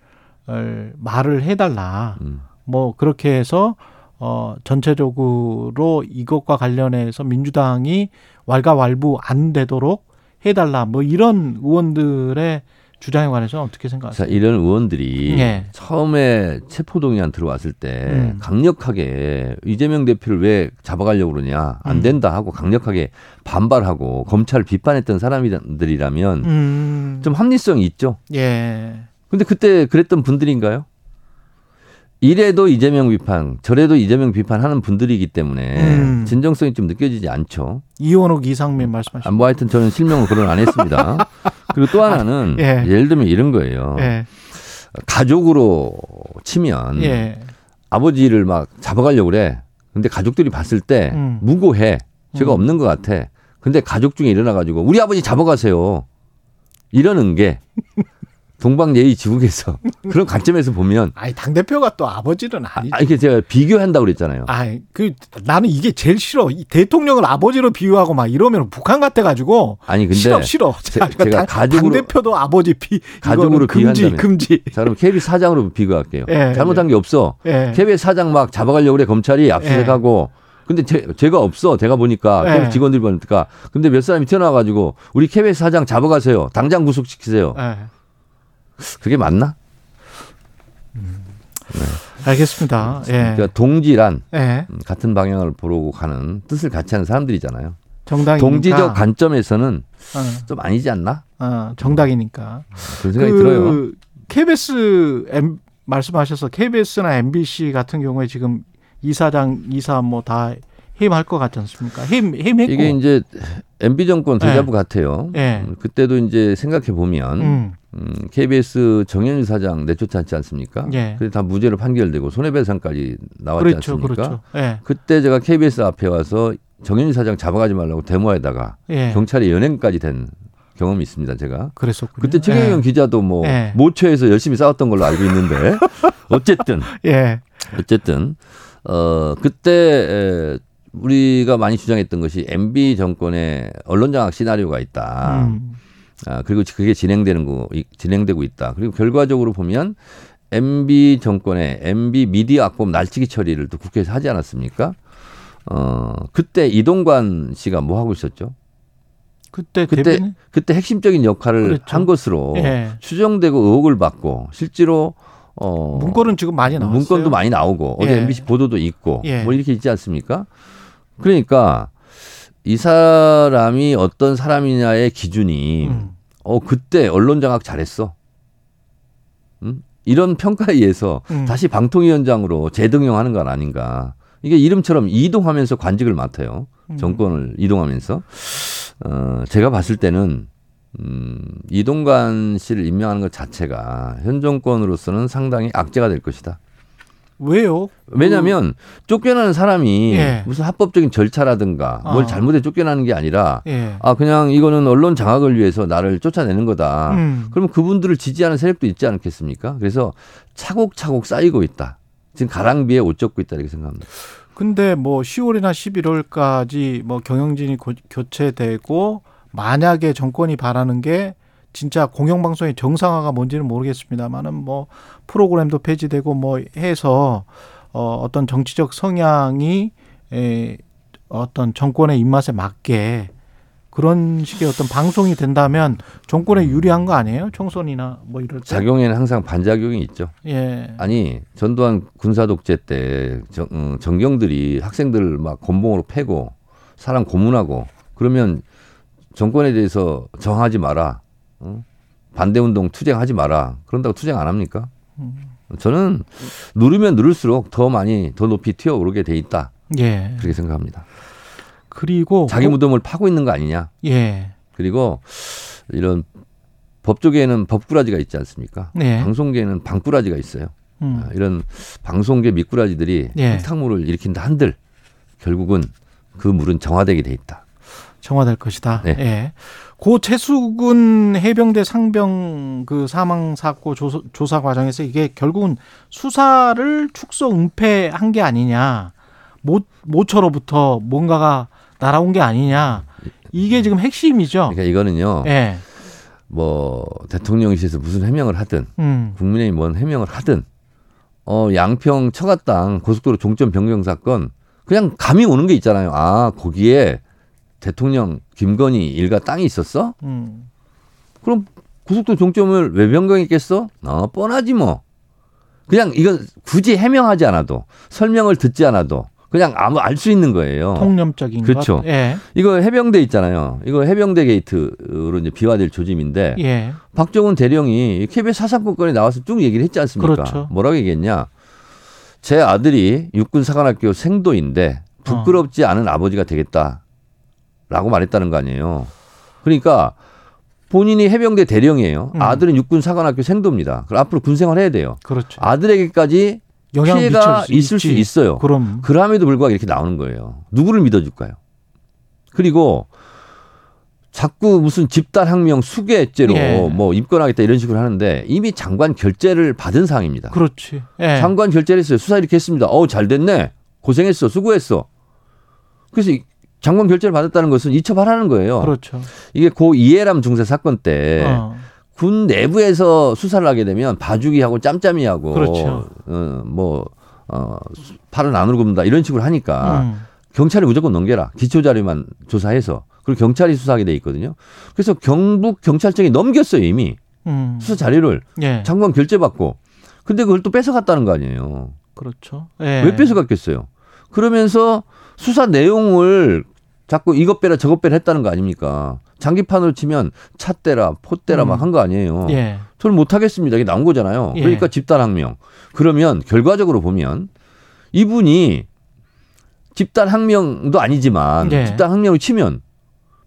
어, 말을 해달라. 음. 뭐 그렇게 해서 어 전체적으로 이것과 관련해서 민주당이 왈가왈부 안 되도록 해달라. 뭐 이런 의원들의 주장에 관해서 어떻게 자, 생각하세요? 이런 의원들이 예. 처음에 체포동의안 들어왔을 때 음. 강력하게 이재명 대표를 왜 잡아가려고 그러냐 안 음. 된다 하고 강력하게 반발하고 검찰을 비판했던 사람들이라면 음. 좀 합리성이 있죠. 예. 근데 그때 그랬던 분들인가요? 이래도 이재명 비판, 저래도 이재명 비판하는 분들이기 때문에 음. 진정성이 좀 느껴지지 않죠. 이원옥 이상민 말씀하신 아, 뭐 하여튼 저는 실명을 거론 안 했습니다. 그리고 또 하나는 예. 예를 들면 이런 거예요. 예. 가족으로 치면 예. 아버지를 막 잡아가려고 그래. 근데 가족들이 봤을 때 음. 무고해. 죄가 음. 없는 것 같아. 근데 가족 중에 일어나가지고 우리 아버지 잡아가세요. 이러는 게 동방예의 지국에서 그런 관점에서 보면 아니 당 대표가 또 아버지는 아니죠. 아, 이렇게 제가 비교한다고 그랬잖아요. 아, 그 나는 이게 제일 싫어. 이 대통령을 아버지로 비유하고 막 이러면 북한 같아 가지고 아니 근데 싫어 싫어. 제- 자, 제가 당, 가족으로- 당 대표도 아버지 비 가족으로 금지 비유한다면. 금지. 자 그럼 KB 사장으로 비교할게요. 예, 잘못한 게 없어. 예. KB 사장 막 잡아가려고 그래 검찰이 압수수색하고. 근데 제, 제가 없어. 제가 보니까 예. KB 직원들이 보니까. 근데 몇 사람이 튀어나와 가지고 우리 KB 사장 잡아가세요. 당장 구속시키세요. 예. 그게 맞나? 알겠습니다. 예. 그러니까 동지란 예. 음, 같은 방향을 보려고 가는 뜻을 같이 하는 사람들이잖아요. 정당이니까. 동지적 관점에서는 어, 좀 아니지 않나? 어, 정당이니까. 그런 생각이 들어요. 그 KBS M, 말씀하셔서 KBS나 MBC 같은 경우에 지금 이사장 이사 뭐 다 해임할 것 같지 않습니까? 해임 해임했고. 이게 이제 MB 정권 대자부 예. 같아요. 예. 음, 그때도 이제 생각해 보면 음. 음, KBS 정현일 사장 내쫓았지 않습니까? 예. 그게 다 무죄로 판결되고 손해배상까지 나왔지 그렇죠, 않습니까? 그렇죠. 예. 그때 제가 KBS 앞에 와서 정현일 사장 잡아가지 말라고 데모에다가 예. 경찰이 연행까지 된 경험이 있습니다. 제가 그랬었군요. 그때 최경영 예. 기자도 뭐 예. 모처에서 열심히 싸웠던 걸로 알고 있는데 어쨌든 예. 어쨌든 어 그때 에, 우리가 많이 주장했던 것이 MB 정권의 언론 장악 시나리오가 있다. 음. 아, 그리고 그게 진행되는 거 이- 진행되고 있다. 그리고 결과적으로 보면 MB 정권의 MB 미디어 악법 날치기 처리를 또 국회에서 하지 않았습니까? 어 그때 이동관 씨가 뭐 하고 있었죠? 그때 그때 대변인? 그때 핵심적인 역할을 그랬죠. 한 것으로 예. 추정되고 의혹을 받고 실제로 어 문건은 지금 많이 나왔어요. 문건도 많이 나오고 어제 예. MBC 보도도 있고 예. 뭐 이렇게 있지 않습니까? 그러니까 이 사람이 어떤 사람이냐의 기준이 음. 어 그때 언론 장악 잘했어. 음? 이런 평가에 의해서 음. 다시 방통위원장으로 재등용하는 건 아닌가. 이게 이름처럼 이동하면서 관직을 맡아요. 음. 정권을 이동하면서. 어, 제가 봤을 때는 음, 이동관 씨를 임명하는 것 자체가 현 정권으로서는 상당히 악재가 될 것이다. 왜요? 왜냐하면 쫓겨나는 사람이 예. 무슨 합법적인 절차라든가 뭘 어. 잘못해 쫓겨나는 게 아니라 예. 아 그냥 이거는 언론 장악을 위해서 나를 쫓아내는 거다. 음. 그러면 그분들을 지지하는 세력도 있지 않겠습니까? 그래서 차곡차곡 쌓이고 있다. 지금 가랑비에 옷 젖고 있다 이렇게 생각합니다. 근데 뭐 10월이나 11월까지 뭐 경영진이 고- 교체되고 만약에 정권이 바라는 게 진짜 공영방송의 정상화가 뭔지는 모르겠습니다만은 뭐 프로그램도 폐지되고 뭐 해서 어 어떤 정치적 성향이 에 어떤 정권의 입맛에 맞게 그런 식의 어떤 방송이 된다면 정권에 유리한 거 아니에요? 총선이나 뭐 이럴 때. 작용에는 항상 반작용이 있죠. 예. 아니 전두환 군사 독재 때 정, 음, 정경들이 학생들 막 곤봉으로 패고 사람 고문하고 그러면 정권에 대해서 정하지 마라. 어? 반대 운동 투쟁하지 마라. 그런다고 투쟁 안 합니까? 저는 누르면 누를수록 더 많이 더 높이 튀어 오르게 돼 있다. 예. 그렇게 생각합니다. 그리고 자기 뭐- 무덤을 파고 있는 거 아니냐. 예. 그리고 이런 법조계에는 법꾸라지가 있지 않습니까? 네. 방송계에는 방꾸라지가 있어요. 음. 아, 이런 방송계 미꾸라지들이 예. 흙탕물을 일으킨다 한들 결국은 그 물은 정화되게 돼 있다. 정화될 것이다. 네. 예. 고 최수근 해병대 상병 그 사망 사고 조사, 조사 과정에서 이게 결국은 수사를 축소 은폐한 게 아니냐. 모 모처로부터 뭔가가 날아온 게 아니냐. 이게 지금 핵심이죠. 그러니까 이거는요. 예. 뭐 대통령실에서 무슨 해명을 하든 음. 국민의힘 뭔 해명을 하든 어 양평 처갓당 고속도로 종점 변경 사건 그냥 감이 오는 게 있잖아요. 아 거기에 대통령 김건희 일가 땅이 있었어? 음. 그럼 고속도로 종점을 왜 변경했겠어? 어, 뻔하지 뭐. 그냥 이건 굳이 해명하지 않아도 설명을 듣지 않아도 그냥 아무 알 수 있는 거예요. 통념적인 그렇죠. 것. 예. 이거 해병대 있잖아요. 이거 해병대 게이트로 이제 비화될 조짐인데 예. 박정훈 대령이 KBS 사상권건에 나와서 쭉 얘기를 했지 않습니까? 그렇죠. 뭐라고 얘기했냐? 제 아들이 육군 사관학교 생도인데 부끄럽지 않은 아버지가 되겠다 라고 말했다는 거 아니에요. 그러니까 본인이 해병대 대령이에요. 음. 아들은 육군 사관학교 생도입니다. 그럼 앞으로 군 생활 해야 돼요. 그렇죠. 아들에게까지 피해가 수 있을 수 있지. 있어요. 그럼 그럼에도 불구하고 이렇게 나오는 거예요. 누구를 믿어줄까요? 그리고 자꾸 무슨 집단 항명 수괴죄로 예. 뭐 입건하겠다 이런 식으로 하는데 이미 장관 결재를 받은 사항입니다. 그렇지. 예. 장관 결재를 했어요. 수사 이렇게 했습니다. 어우, 잘 됐네. 고생했어. 수고했어. 그래서 이 장관 결재를 받았다는 것은 이첩하라는 거예요. 그렇죠. 이게 고 이해람 중사 사건 때 어. 군 내부에서 수사를 하게 되면 봐주기하고 짬짬이하고 그렇죠. 어, 뭐 어, 팔을 안 울고문다 이런 식으로 하니까 음. 경찰이 무조건 넘겨라 기초 자료만 조사해서 그리고 경찰이 수사하게 돼 있거든요. 그래서 경북 경찰청이 넘겼어요 이미 음. 수사 자료를 예. 장관 결재 받고 근데 그걸 또 뺏어갔다는 거 아니에요. 그렇죠. 예. 왜 뺏어갔겠어요? 그러면서 수사 내용을 자꾸 이것 빼라 저것 빼라 했다는 거 아닙니까? 장기판으로 치면 차 떼라 포 떼라 음. 막한 거 아니에요. 예. 저는 못 하겠습니다. 이게 나온 거잖아요. 예. 그러니까 집단 항명. 그러면 결과적으로 보면 이분이 집단 항명도 아니지만 예. 집단 항명을 치면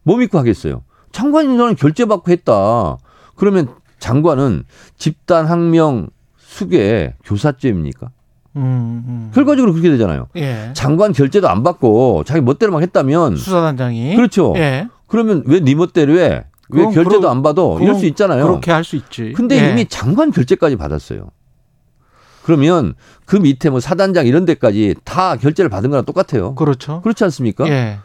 뭐 믿고 하겠어요? 장관이 저는 결재받고 했다. 그러면 장관은 집단 항명 수괴 교사죄입니까? 음, 음. 결과적으로 그렇게 되잖아요. 예. 장관 결재도 안 받고 자기 멋대로 막 했다면 수사단장이 그렇죠. 예. 그러면 왜 네 멋대로 해? 왜 그럼 결재도 그러- 안 받아? 이럴 그럼 수 있잖아요. 그렇게 할 수 있지. 근데 예. 이미 장관 결재까지 받았어요. 그러면 그 밑에 뭐 사단장 이런 데까지 다 결재를 받은 거랑 똑같아요. 그렇죠. 그렇지 않습니까? 예.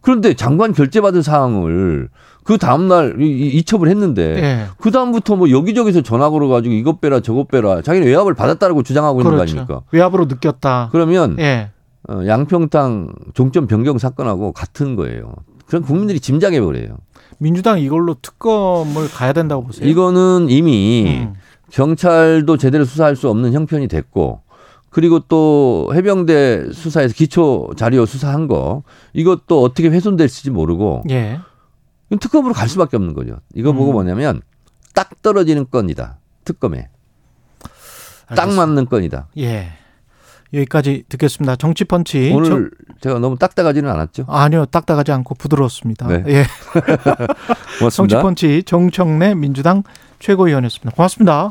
그런데 장관 결재 받은 사항을 그 다음날 이- 이첩을 했는데 예. 그 다음부터 뭐 여기저기서 전화 걸어가지고 이것 빼라 저것 빼라 자기는 외압을 받았다라고 주장하고 있는 거 그렇죠. 아닙니까? 외압으로 느꼈다. 그러면 예. 어, 양평땅 종점 변경 사건하고 같은 거예요. 그럼 국민들이 짐작해 버려요. 민주당 이걸로 특검을 가야 된다고 보세요. 이거는 이미 음. 경찰도 제대로 수사할 수 없는 형편이 됐고 그리고 또 해병대 수사에서 기초 자료 수사한 거 이것도 어떻게 훼손될지 모르고 예. 특검으로 갈 수밖에 없는 거죠. 이거 보고 음. 뭐냐면 딱 떨어지는 건이다. 특검에 딱 알겠습니다. 맞는 건이다. 예. 여기까지 듣겠습니다. 정치펀치. 오늘 제가 너무 딱딱하지는 않았죠? 저- 아니요, 딱딱하지 않고 부드러웠습니다. 네. 예. 정치펀치 정청래 민주당 최고위원이었습니다. 고맙습니다.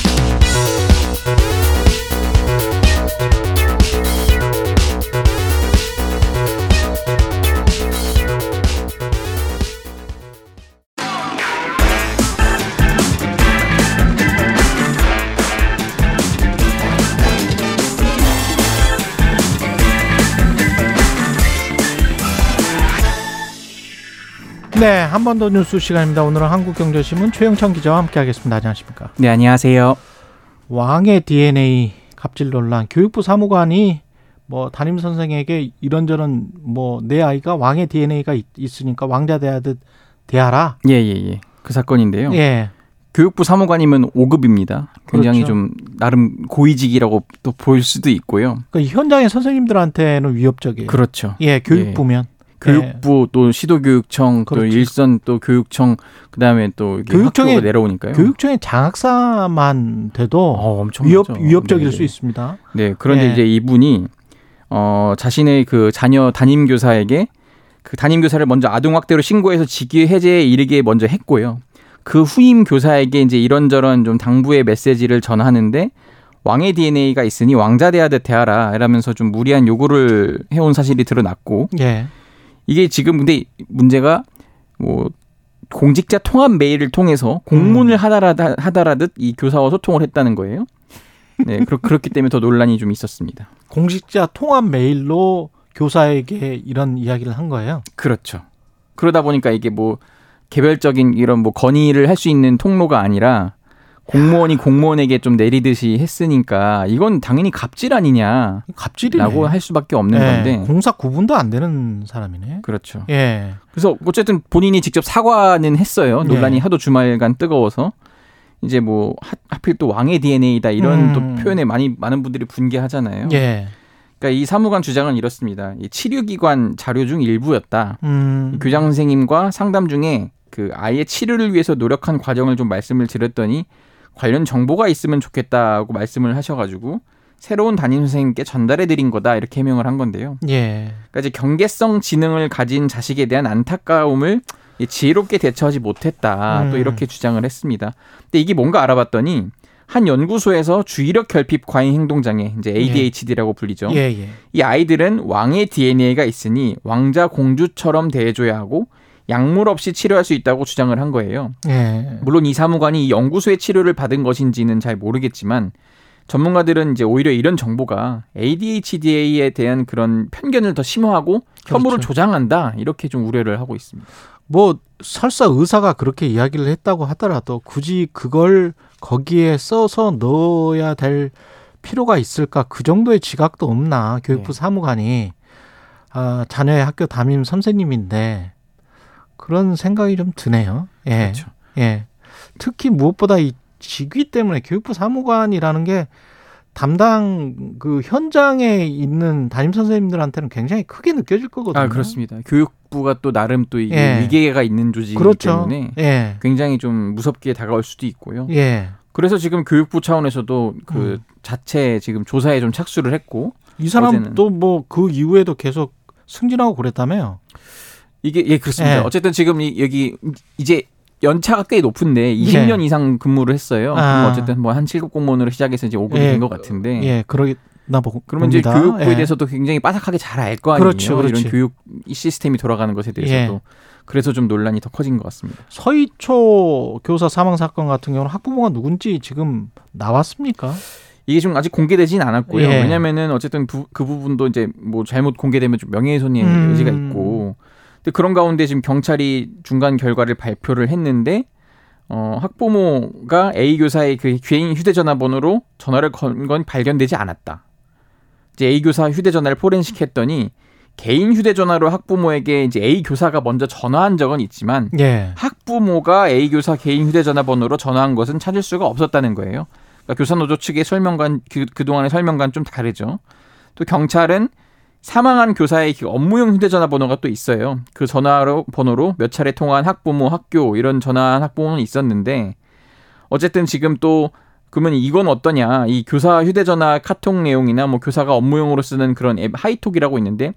네, 한 번 더 뉴스 시간입니다. 오늘은 한국경제신문 최영찬 기자와 함께하겠습니다. 안녕하십니까? 네, 안녕하세요. 왕의 DNA 갑질 논란. 교육부 사무관이 뭐 담임 선생에게 이런저런 뭐 내 아이가 왕의 DNA가 있, 있으니까 왕자 대하듯 대하라. 예, 예, 예. 그 사건인데요. 예. 교육부 사무관이면 5급입니다. 굉장히 그렇죠. 좀 나름 고위직이라고 또볼 수도 있고요. 그 현장의 선생님들한테는 위협적이에요. 그렇죠. 예, 교육부면 교육부 또 시도교육청 또 그렇죠. 일선 또 교육청 그다음에 또 교육청에- 내려오니까요. 교육청의 장학사만 돼도 어, 엄청 위협. 위협적일 네, 수 네. 있습니다. 네, 그런데 예. 이제 이분이 어 자신의 그 자녀 담임 교사에게 그 담임 교사를 먼저 아동 학대로 신고해서 직위 해제에 이르게 먼저 했고요. 그 후임 교사에게 이제 이런저런 좀 당부의 메시지를 전하는데 왕의 DNA가 있으니 왕자 대하듯 대하라 이러면서 좀 무리한 요구를 해온 사실이 드러났고 예. 이게 지금 근데 문제가 뭐 공직자 통합 메일을 통해서 공문을 음. 하다라 하다라듯 이 교사와 소통을 했다는 거예요. 네, 그렇, 그렇기 때문에 더 논란이 좀 있었습니다. 공직자 통합 메일로 교사에게 이런 이야기를 한 거예요. 그렇죠. 그러다 보니까 이게 뭐 개별적인 이런 뭐 건의를 할 수 있는 통로가 아니라 공무원이 공무원에게 좀 내리듯이 했으니까 이건 당연히 갑질 아니냐라고 갑질이네. 할 수밖에 없는 예, 건데 공사 구분도 안 되는 사람이네. 그렇죠. 예. 그래서 어쨌든 본인이 직접 사과는 했어요. 논란이 예. 하도 주말간 뜨거워서 이제 뭐 하, 하필 또 왕의 DNA다 이런 음. 또 표현에 많이 많은 분들이 분개하잖아요. 예. 그러니까 이 사무관 주장은 이렇습니다. 이 치료기관 자료 중 일부였다. 음. 교장 선생님과 상담 중에 그 아이의 치료를 위해서 노력한 과정을 좀 말씀을 드렸더니 관련 정보가 있으면 좋겠다고 말씀을 하셔가지고 새로운 담임 선생님께 전달해 드린 거다 이렇게 해명을 한 건데요. 예. 그러니까 이제 경계성 지능을 가진 자식에 대한 안타까움을 이 지혜롭게 대처하지 못했다 또 음. 이렇게 주장을 했습니다. 근데 이게 뭔가 알아봤더니 한 연구소에서 주의력 결핍 과잉 행동 장애 이제 ADHD라고 불리죠. 예, 예. 이 아이들은 왕의 DNA가 있으니 왕자 공주처럼 대해줘야 하고 약물 없이 치료할 수 있다고 주장을 한 거예요. 예. 물론 이 사무관이 이 연구소의 치료를 받은 것인지는 잘 모르겠지만 전문가들은 이제 오히려 이런 정보가 ADHD에 대한 그런 편견을 더 심화하고 혐오를 그렇죠. 조장한다 이렇게 좀 우려를 하고 있습니다. 뭐 설사 의사가 그렇게 이야기를 했다고 하더라도 굳이 그걸 거기에 써서 넣어야 될 필요가 있을까? 그 정도의 지각도 없나? 교육부 네. 사무관이 아, 자녀의 학교 담임 선생님인데 그런 생각이 좀 드네요. 예. 그렇죠. 예. 특히 무엇보다 이 직위 때문에 교육부 사무관이라는 게 담당 그 현장에 있는 담임 선생님들한테는 굉장히 크게 느껴질 거거든요. 아 그렇습니다. 교육부가 또 나름 또 이게 예. 위계가 있는 조직이기 그렇죠. 때문에 예. 굉장히 좀 무섭게 다가올 수도 있고요. 예. 그래서 지금 교육부 차원에서도 그 음. 자체 지금 조사에 좀 착수를 했고 이. 사람도 뭐그 이후에도 계속 승진하고 그랬다며요. 이게 예 그렇습니다. 예. 어쨌든 지금 이, 여기 이제 연차가 꽤 높은데 20년 예. 이상 근무를 했어요. 아. 어쨌든 뭐 한 7급 공무원으로 시작해서 이제 5급이 예. 된것 같은데. 예, 그러나 보 그러면 이제 봅니다. 교육부에 예. 대해서도 굉장히 빠삭하게 잘 알 거 아니에요. 그렇죠, 그렇지. 이런 교육 시스템이 돌아가는 것에 대해서도. 예. 그래서 좀 논란이 더 커진 것 같습니다. 서희초 교사 사망 사건 같은 경우는 학부모가 누군지 지금 나왔습니까? 이게 좀 아직 공개되진 않았고요. 예. 왜냐면은 어쨌든 부- 그 부분도 이제 뭐 잘못 공개되면 좀 명예훼손의 음. 의지가 있고. 근데 그런 가운데 지금 경찰이 중간 결과를 발표를 했는데 어, 학부모가 A 교사의 그 개인 휴대전화 번호로 전화를 건 건 발견되지 않았다. 이제 A 교사 휴대전화를 포렌식했더니 개인 휴대전화로 학부모에게 이제 A 교사가 먼저 전화한 적은 있지만 예. 학부모가 A 교사 개인 휴대전화 번호로 전화한 것은 찾을 수가 없었다는 거예요. 그러니까 교사노조 측의 설명관 그 그동안의 설명과는 좀 다르죠. 또 경찰은 사망한 교사의 그 업무용 휴대전화 번호가 또 있어요. 그 전화로 번호로 몇 차례 통화한 학부모, 학교 이런 전화한 학부모는 있었는데 어쨌든 지금 또 그러면 이건 어떠냐? 이 교사 휴대전화 카톡 내용이나 뭐 교사가 업무용으로 쓰는 그런 앱 하이톡이라고 있는데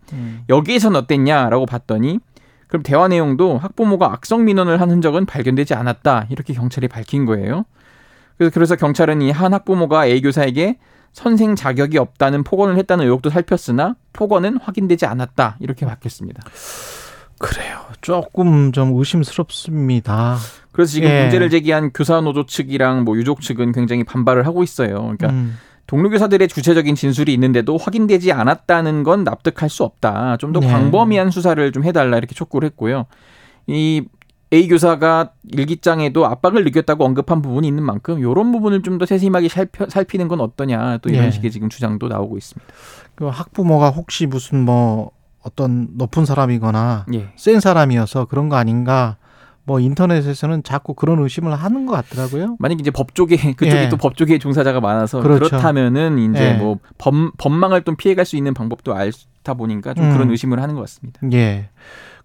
여기에선 어땠냐라고 봤더니 그럼 대화 내용도 학부모가 악성 민원을 한 흔적은 발견되지 않았다 이렇게 경찰이 밝힌 거예요. 그래서 그래서 경찰은 이 한 학부모가 A 교사에게 선생 자격이 없다는 폭언을 했다는 의혹도 살폈으나 폭언은 확인되지 않았다 이렇게 밝혔습니다. 그래요. 조금 좀 의심스럽습니다. 그래서 지금 예. 문제를 제기한 교사 노조 측이랑 뭐 유족 측은 굉장히 반발을 하고 있어요. 그러니까 음, 동료 교사들의 구체적인 진술이 있는데도 확인되지 않았다는 건 납득할 수 없다. 좀더 네. 광범위한 수사를 좀 해달라 이렇게 촉구를 했고요. 이 A 교사가 일기장에도 압박을 느꼈다고 언급한 부분이 있는 만큼 이런 부분을 좀 더 세심하게 살펴, 살피 는 건 어떠냐 또 이런 예. 식의 지금 주장도 나오고 있습니다. 그 학부모가 혹시 무슨 뭐 어떤 높은 사람이거나 예. 센 사람이어서 그런 거 아닌가? 뭐 인터넷에서는 자꾸 그런 의심을 하는 것 같더라고요. 만약 이제 법조계 그쪽이 예. 또 법조계 종사자가 많아서 그렇죠. 그렇다면은 이제 예. 뭐 범, 법망을 좀 피해갈 수 있는 방법도 알다 보니까 좀 음. 그런 의심을 하는 것 같습니다. 예.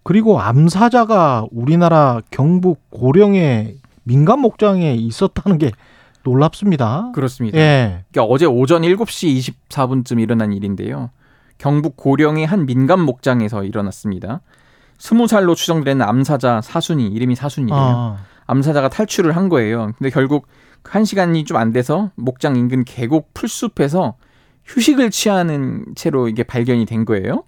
그리고 암사자가 우리나라 경북 고령의 민간 목장에 있었다는 게 놀랍습니다. 그렇습니다. 예. 그러니까 어제 오전 7시 24분쯤 일어난 일인데요. 경북 고령의 한 민간 목장에서 일어났습니다. 스무 살로 추정되는 암사자 사순이 이름이 사순이에요. 아, 암사자가 탈출을 한 거예요. 근데 결국 한 시간이 좀 안 돼서 목장 인근 계곡 풀숲에서 휴식을 취하는 채로 이게 발견이 된 거예요.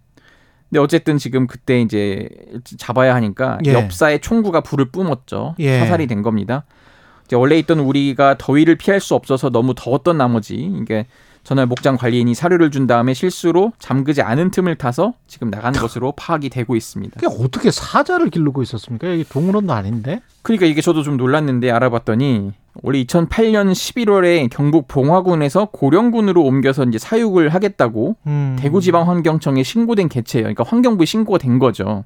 근데 어쨌든 지금 그때 이제 잡아야 하니까 예. 옆사의 총구가 불을 뿜었죠. 예. 사살이 된 겁니다. 이제 원래 있던 우리가 더위를 피할 수 없어서 너무 더웠던 나머지 이게 전날 목장 관리인이 사료를 준 다음에 실수로 잠그지 않은 틈을 타서 지금 나간 것으로 파악이 되고 있습니다. 그게 어떻게 사자를 기르고 있었습니까? 여기 동물원도 아닌데. 그러니까 이게 저도 좀 놀랐는데 알아봤더니 원래 2008년 11월에 경북 봉화군에서 고령군으로 옮겨서 이제 사육을 하겠다고 음. 대구지방환경청에 신고된 개체예요. 그러니까 환경부에 신고가 된 거죠.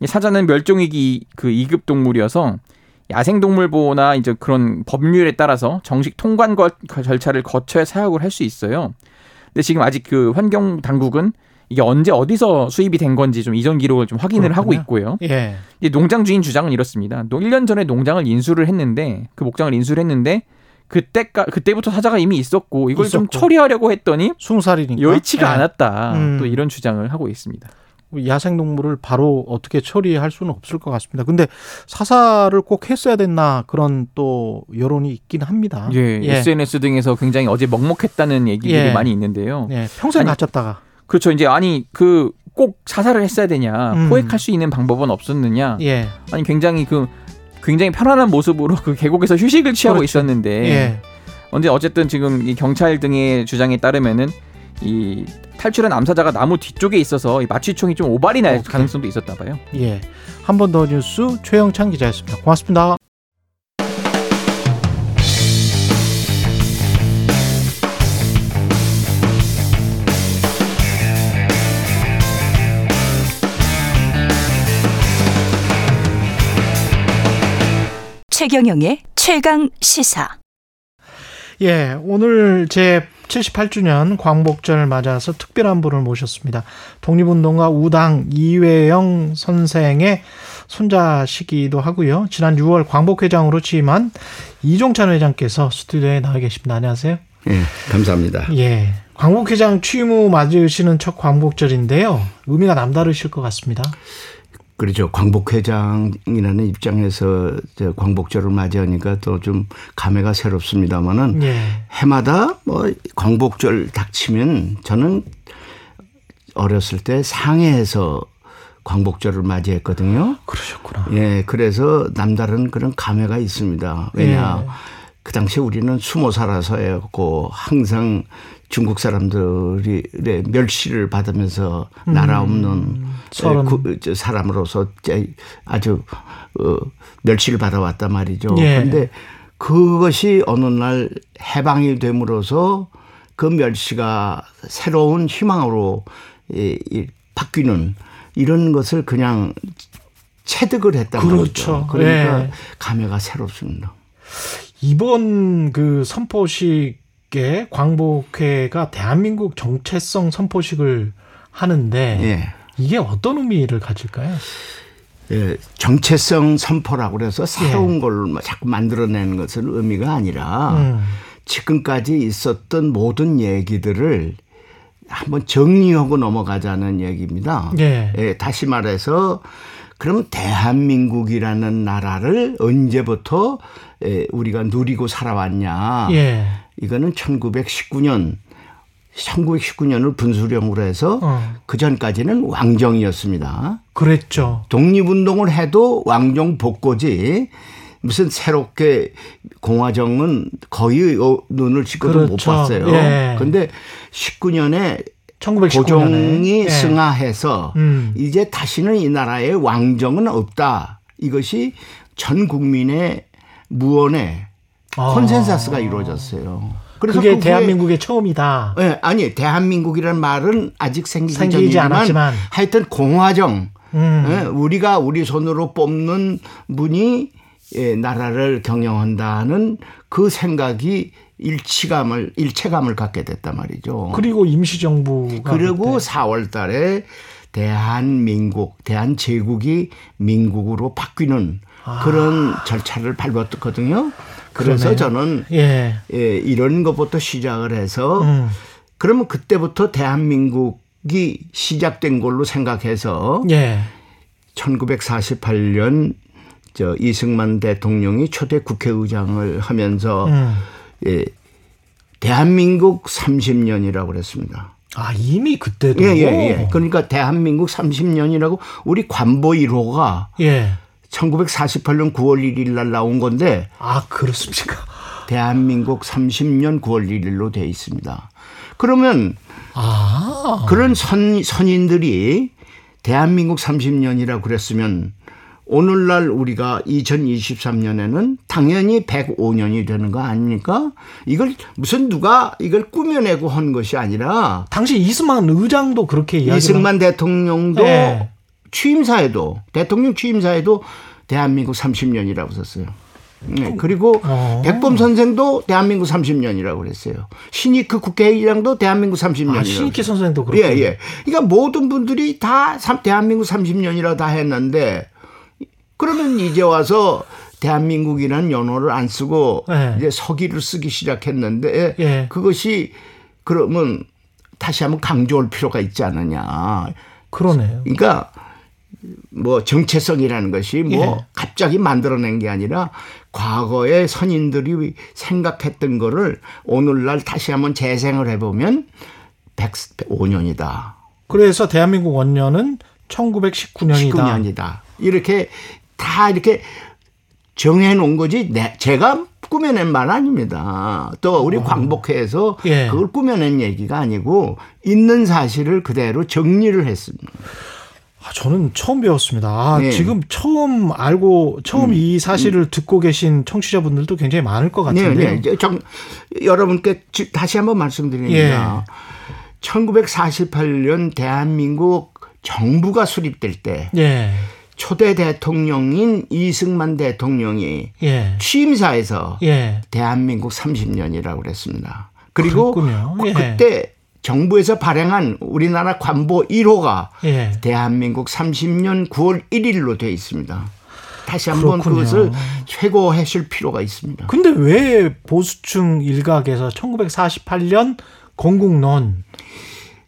이 사자는 멸종위기 그 2급 동물이어서 야생동물보호나 이제 그런 법률에 따라서 정식 통관 거- 절차를 거쳐야 사육을 할 수 있어요. 근데 지금 아직 그 환경 당국은 이게 언제 어디서 수입이 된 건지 좀 이전 기록을 좀 확인을 하고 그렇군요. 있고요. 예. 이 농장 주인 주장은 이렇습니다. 1년 전에 농장을 인수를 했는데 그 목장을 인수를 했는데 그때까 그때부터 사자가 이미 있었고 이걸 좀 있었고. 처리하려고 했더니 스무 살이니까. 여의치가 예. 않았다. 음. 또 이런 주장을 하고 있습니다. 야생 동물을 바로 어떻게 처리할 수는 없을 것 같습니다. 근데 사살을 꼭 했어야 됐나 그런 또 여론이 있긴 합니다. 예, SNS 등에서 굉장히 어제 먹먹했다는 얘기들이 예. 많이 있는데요. 예, 평생 아니, 갇혔다가. 그렇죠. 이제 아니 그꼭 사살을 했어야 되냐, 음. 포획할 수 있는 방법은 없었느냐. 예. 아니 굉장히 그 굉장히 편안한 모습으로 그 계곡에서 휴식을 취하고 그렇죠. 있었는데 예. 언제 어쨌든 지금 이 경찰 등의 주장에 따르면은 이 탈출한 암사자가 나무 뒤쪽에 있어서 이 마취총이 좀 오발이 날 오케이. 가능성도 있었다 봐요. 예. 한 번 더 뉴스 최영창 기자였습니다. 고맙습니다. 최경영의 최강 시사. 예, 오늘 제 78주년 광복절 맞아서 특별한 분을 모셨습니다. 독립운동가 우당 이회영 선생의 손자시기도 하고요. 지난 6월 광복회장으로 취임한 이종찬 회장께서 스튜디오에 나와 계십니다. 안녕하세요. 예, 감사합니다. 예. 광복회장 취임 후 맞으시는 첫 광복절인데요. 의미가 남다르실 것 같습니다. 그렇죠. 광복회장이라는 입장에서 저 광복절을 맞이하니까 또 좀 감회가 새롭습니다만은 예. 해마다 뭐 광복절 닥치면 저는 어렸을 때 상해에서 광복절을 맞이했거든요. 그러셨구나. 예, 그래서 남다른 그런 감회가 있습니다. 왜냐, 예. 그 당시에 우리는 숨어 살아서였고 항상 중국 사람들이 멸시를 받으면서 나라 없는 음. 그, 저 사람으로서 제- 아주 어, 멸시를 받아왔단 말이죠. 예. 그런데 그것이 어느 날 해방이 됨으로써 그 멸시가 새로운 희망으로 이, 이 바뀌는 이런 것을 그냥 체득을 했단 그렇죠. 말이죠. 그러니까 예. 감회가 새롭습니다. 이번 그 선포식 에 광복회가 대한민국 정체성 선포식을 하는데 예. 이게 어떤 의미를 가질까요? 예, 정체성 선포라고 그래서 새로운 걸 자꾸 만들어내는 것은 의미가 아니라 음. 지금까지 있었던 모든 얘기들을 한번 정리하고 넘어가자는 얘기입니다. 예. 예, 다시 말해서 그럼 대한민국이라는 나라를 언제부터 예, 우리가 누리고 살아왔냐? 예. 이거는 1919년 1919년을 분수령으로 해서 어. 그 전까지는 왕정이었습니다. 그랬죠. 독립운동을 해도 왕정 복고지 무슨 새롭게 공화정은 거의 어, 눈을 씻고도 못 그렇죠. 봤어요. 예. 근데 19년에 1919년에 고종이 예. 승하해서 음. 이제 다시는 이 나라에 왕정은 없다. 이것이 전 국민의 무언의 아. consensus가 이루어졌어요. 그래서 그게 그 대한민국의 처음이다. 예, 아니 대한민국이라는 말은 아직 생기기 생기지 전이지만 않았지만. 하여튼 공화정 음. 예, 우리가 우리 손으로 뽑는 분이 예, 나라를 경영한다는 그 생각이 일치감을 일체감을 갖게 됐단 말이죠. 그리고 임시정부가 그리고 그때 4월 달에 대한민국, 대한제국이 민국으로 바뀌는 그런 절차를 밟았거든요. 그래서 아. 그러네요. 저는 예. 예, 이런 것부터 시작을 해서 음. 그러면 그때부터 대한민국이 시작된 걸로 생각해서 예. 1948년 저 이승만 대통령이 초대 국회의장을 하면서 음. 예, 대한민국 30년이라고 그랬습니다. 아, 이미 그때도 예, 예, 예. 그러니까 대한민국 30년이라고 우리 관보 1호가 예. 1948년 9월 1일 날 나온 건데 아, 그렇습니까? 대한민국 30년 9월 1일로 돼 있습니다. 그러면 아. 그런 선, 선인들이 대한민국 30년이라고 그랬으면 오늘날 우리가 2023년에는 당연히 105년이 되는 거 아닙니까? 이걸 무슨 누가 이걸 꾸며내고 한 것이 아니라 당시 이승만 의장도 그렇게 이야기를 이승만 대통령도 네. 취임사에도 대통령 취임사에도 대한민국 30년이라고 썼어요. 네, 그리고 어. 백범 선생도 대한민국 30년이라고 그랬어요. 신익크 국회의장도 대한민국 30년이라고. 아, 신익희 선생도 그렇고. 예, 예. 그러니까 모든 분들이 다 삼- 대한민국 30년이라 다 했는데 그러면 이제 와서 대한민국이라는 연호를 안 쓰고 예. 이제 서기를 쓰기 시작했는데 예. 그것이 그러면 다시 한번 강조할 필요가 있지 않느냐. 그러네요. 그러니까 뭐 정체성이라는 것이 뭐 예. 갑자기 만들어낸 게 아니라 과거의 선인들이 생각했던 거를 오늘날 다시 한번 재생을 해보면 105년이다. 그래서 대한민국 원년은 1919년이다. 19년이다. 이렇게 다 이렇게 정해 놓은 거지 내, 제가 꾸며낸 말 아닙니다. 또 우리 광복회에서 어. 예. 그걸 꾸며낸 얘기가 아니고 있는 사실을 그대로 정리를 했습니다. 아, 저는 처음 배웠습니다. 아, 네. 지금 처음 알고 처음 이 사실을 듣고 계신 청취자분들도 굉장히 많을 것 네, 같은데요. 네. 이제 정, 여러분께 지- 다시 한번 말씀드립니다. 1948년 대한민국 정부가 수립될 때 예. 초대 대통령인 이승만 대통령이 예. 취임사에서 예. 대한민국 30년이라고 그랬습니다. 그리고 그랬군요. 예. 그때 정부에서 발행한 우리나라 관보 1호가 예. 대한민국 30년 9월 1일로 되어 있습니다. 다시 한번. 그것을 최고하실 필요가 있습니다. 근데 왜 보수층 일각에서 1948년 건국론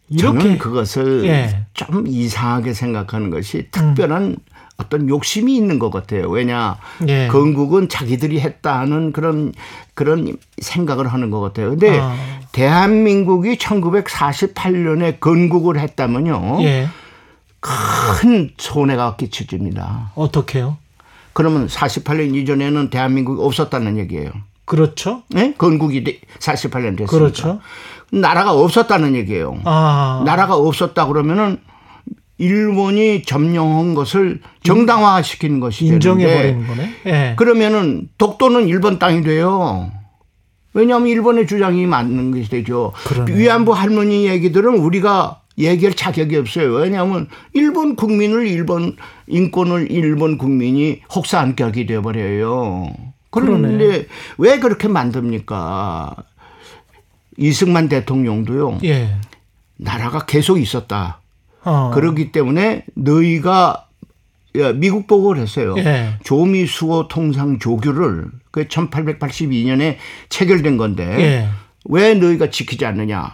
이렇게 저는 그것을 예. 음. 좀 이상하게 생각하는 것이 특별한 어떤 욕심이 있는 것 같아요. 왜냐 예. 건국은 자기들이 했다는 그런 그런 생각을 하는 것 같아요. 근데 아. 대한민국이 1948년에 건국을 했다면요 예. 큰 손해가 끼쳐집니다. 어떻게요? 그러면 48년 이전에는 대한민국이 없었다는 얘기예요. 그렇죠? 예? 건국이 돼- 48년 됐으니까. 그렇죠. 나라가 없었다는 얘기예요. 아. 나라가 없었다 그러면은 일본이 점령한 것을 정당화시키는 것이 인정해 되는데 버리는 거네. 예. 그러면은 독도는 일본 땅이 돼요. 왜냐하면 일본의 주장이 맞는 것이 되죠. 그러네. 위안부 할머니 얘기들은 우리가 얘기할 자격이 없어요. 왜냐하면 일본 국민을 일본 인권을 일본 국민이 혹사안격이 되어버려요. 그런데 그러네. 왜 그렇게 만듭니까? 이승만 대통령도요. 예. 나라가 계속 있었다. 어. 그렇기 때문에 너희가 야, 미국 보고를 했어요. 예. 조미 수호 통상 조규를 그 1882년에 체결된 건데 예. 왜 너희가 지키지 않느냐?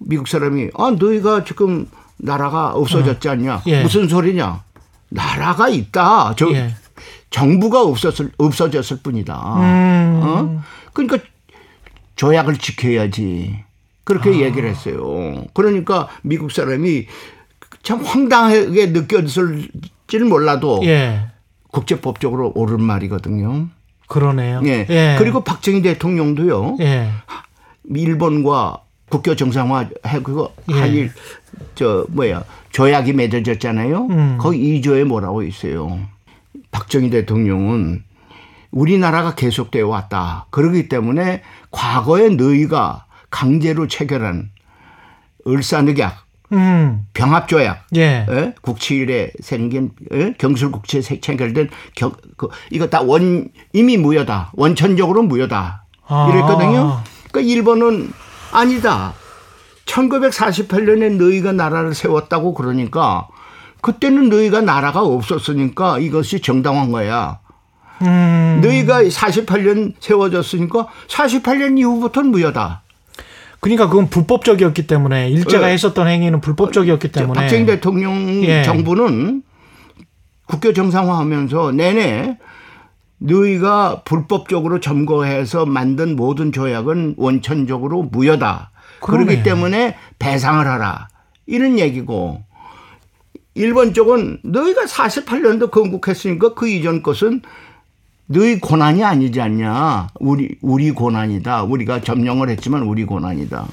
미국 사람이 아 너희가 지금 나라가 없어졌지 않냐? 예. 무슨 소리냐? 나라가 있다. 저 예. 정부가 없었을 없어졌을 뿐이다. 음. 어? 그러니까 조약을 지켜야지. 그렇게 아. 얘기를 했어요. 그러니까 미국 사람이 참 황당하게 느꼈을지는 몰라도 예. 국제법적으로 옳은 말이거든요. 그러네요. 예. 예. 그리고 박정희 대통령도요. 예. 일본과 국교 정상화 예. 한일 저 뭐야 조약이 맺어졌잖아요. 음. 거기 2조에 뭐라고 있어요. 박정희 대통령은 우리나라가 계속되어 왔다. 그러기 때문에 과거에 너희가 강제로 체결한 을사늑약, 음. 병합조약, 예. 예? 국치일에 생긴 예? 경술국치에 세- 체결된 경, 그, 이거 다 원 이미 무효다. 원천적으로 무효다. 아. 이랬거든요. 그러니까 일본은 아니다. 1948년에 너희가 나라를 세웠다고 그러니까 그때는 너희가 나라가 없었으니까 이것이 정당한 거야. 음. 너희가 48년 세워졌으니까 48년 이후부터는 무효다. 그러니까 그건 불법적이었기 때문에 일제가 예. 했었던 행위는 불법적이었기 저 때문에 박정희 대통령 예. 정부는 국교 정상화하면서 내내 너희가 불법적으로 점거해서 만든 모든 조약은 원천적으로 무효다. 그러네. 그렇기 때문에 배상을 하라. 이런 얘기고 일본 쪽은 너희가 48년도 건국했으니까 그 이전 것은 너희 고난이 아니지 않냐. 우리 우리 고난이다. 우리가 점령을 했지만 우리 고난이다.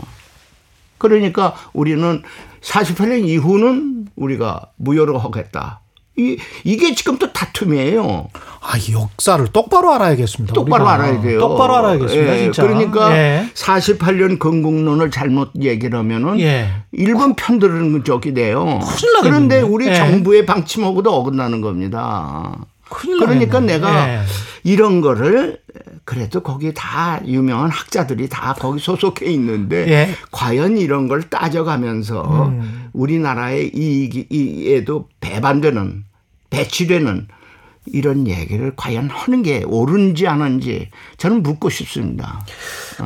그러니까 우리는 48년 이후는 우리가 무효로 하겠다. 이, 이게 지금 또 다툼이에요. 아, 이 역사를 똑바로 알아야겠습니다. 똑바로 우리가. 알아야 돼요. 똑바로 알아야겠습니다, 예, 진짜. 그러니까 예. 48년 건국론을 잘못 얘기를 하면은 예. 일본 편들은 적이 돼요. 큰일 나겠네. 그런데 우리 예. 정부의 방침하고도 어긋나는 겁니다. 그러니까 나겠네. 내가 예. 이런 거를 그래도 거기 다 유명한 학자들이 다 거기 소속해 있는데 예. 과연 이런 걸 따져가면서 음. 우리나라의 이익에도 배반되는 배치되는 이런 얘기를 과연 하는 게 옳은지 아닌지 저는 묻고 싶습니다.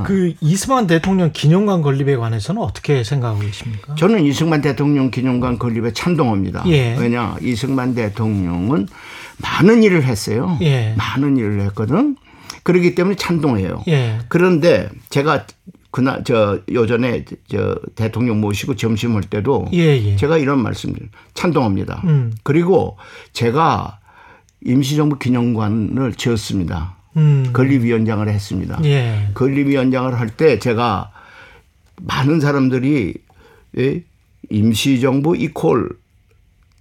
그 이스만 대통령 기념관 건립에 관해서는 어떻게 생각하고 계십니까? 저는 이승만 대통령 기념관 건립에 찬동합니다. 예. 왜냐 이승만 대통령은 많은 일을 했어요. 예. 많은 일을 했거든. 그렇기 때문에 찬동해요. 예. 그런데 제가 그날 저 요전에 저 대통령 모시고 점심 할 때도 예, 예. 제가 이런 말씀을 찬동합니다. 음. 그리고 제가 임시정부 기념관을 지었습니다. 음. 건립위원장을 했습니다. 예. 건립위원장을 할 때 제가 많은 사람들이 예? 임시정부 이콜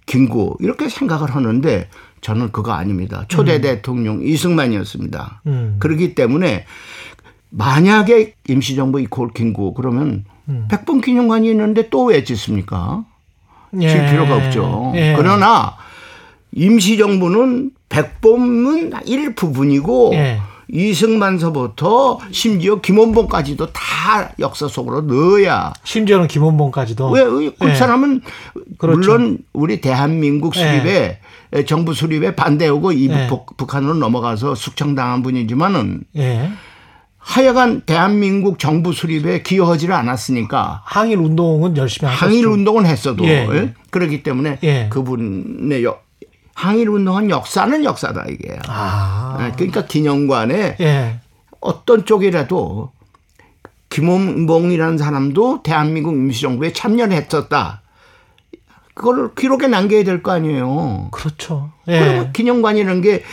김구 이렇게 생각을 하는데 저는 그거 아닙니다. 초대 대통령 이승만이었습니다. 음. 그렇기 때문에 만약에 임시정부 이콜 김구 그러면 음. 백번 기념관이 있는데 또 왜 짓습니까? 예. 질 필요가 없죠. 예. 그러나 임시정부는 백범은 일부분이고 예. 이승만서부터 심지어 김원봉까지도 다 역사 속으로 넣어야 심지어는 김원봉까지도 왜 그 예. 사람은 그렇죠. 물론 우리 대한민국 수립에 정부 수립에 반대하고 이북 예. 북- 북한으로 넘어가서 숙청당한 분이지만은 예. 하여간 대한민국 정부 수립에 기여하지를 않았으니까 항일 운동은 열심히. 항일 운동은 했어도 예, 예. 예? 그렇기 때문에 예. 그분의 역- 항일 운동한 역사는 역사다 이게. 아. 예, 그러니까 기념관에 예. 어떤 쪽이라도 김원봉이라는 사람도 대한민국 임시정부에 참여를 했었다. 그걸 기록에 남겨야 될 거 아니에요. 그렇죠. 예. 그러면 기념관이라는 게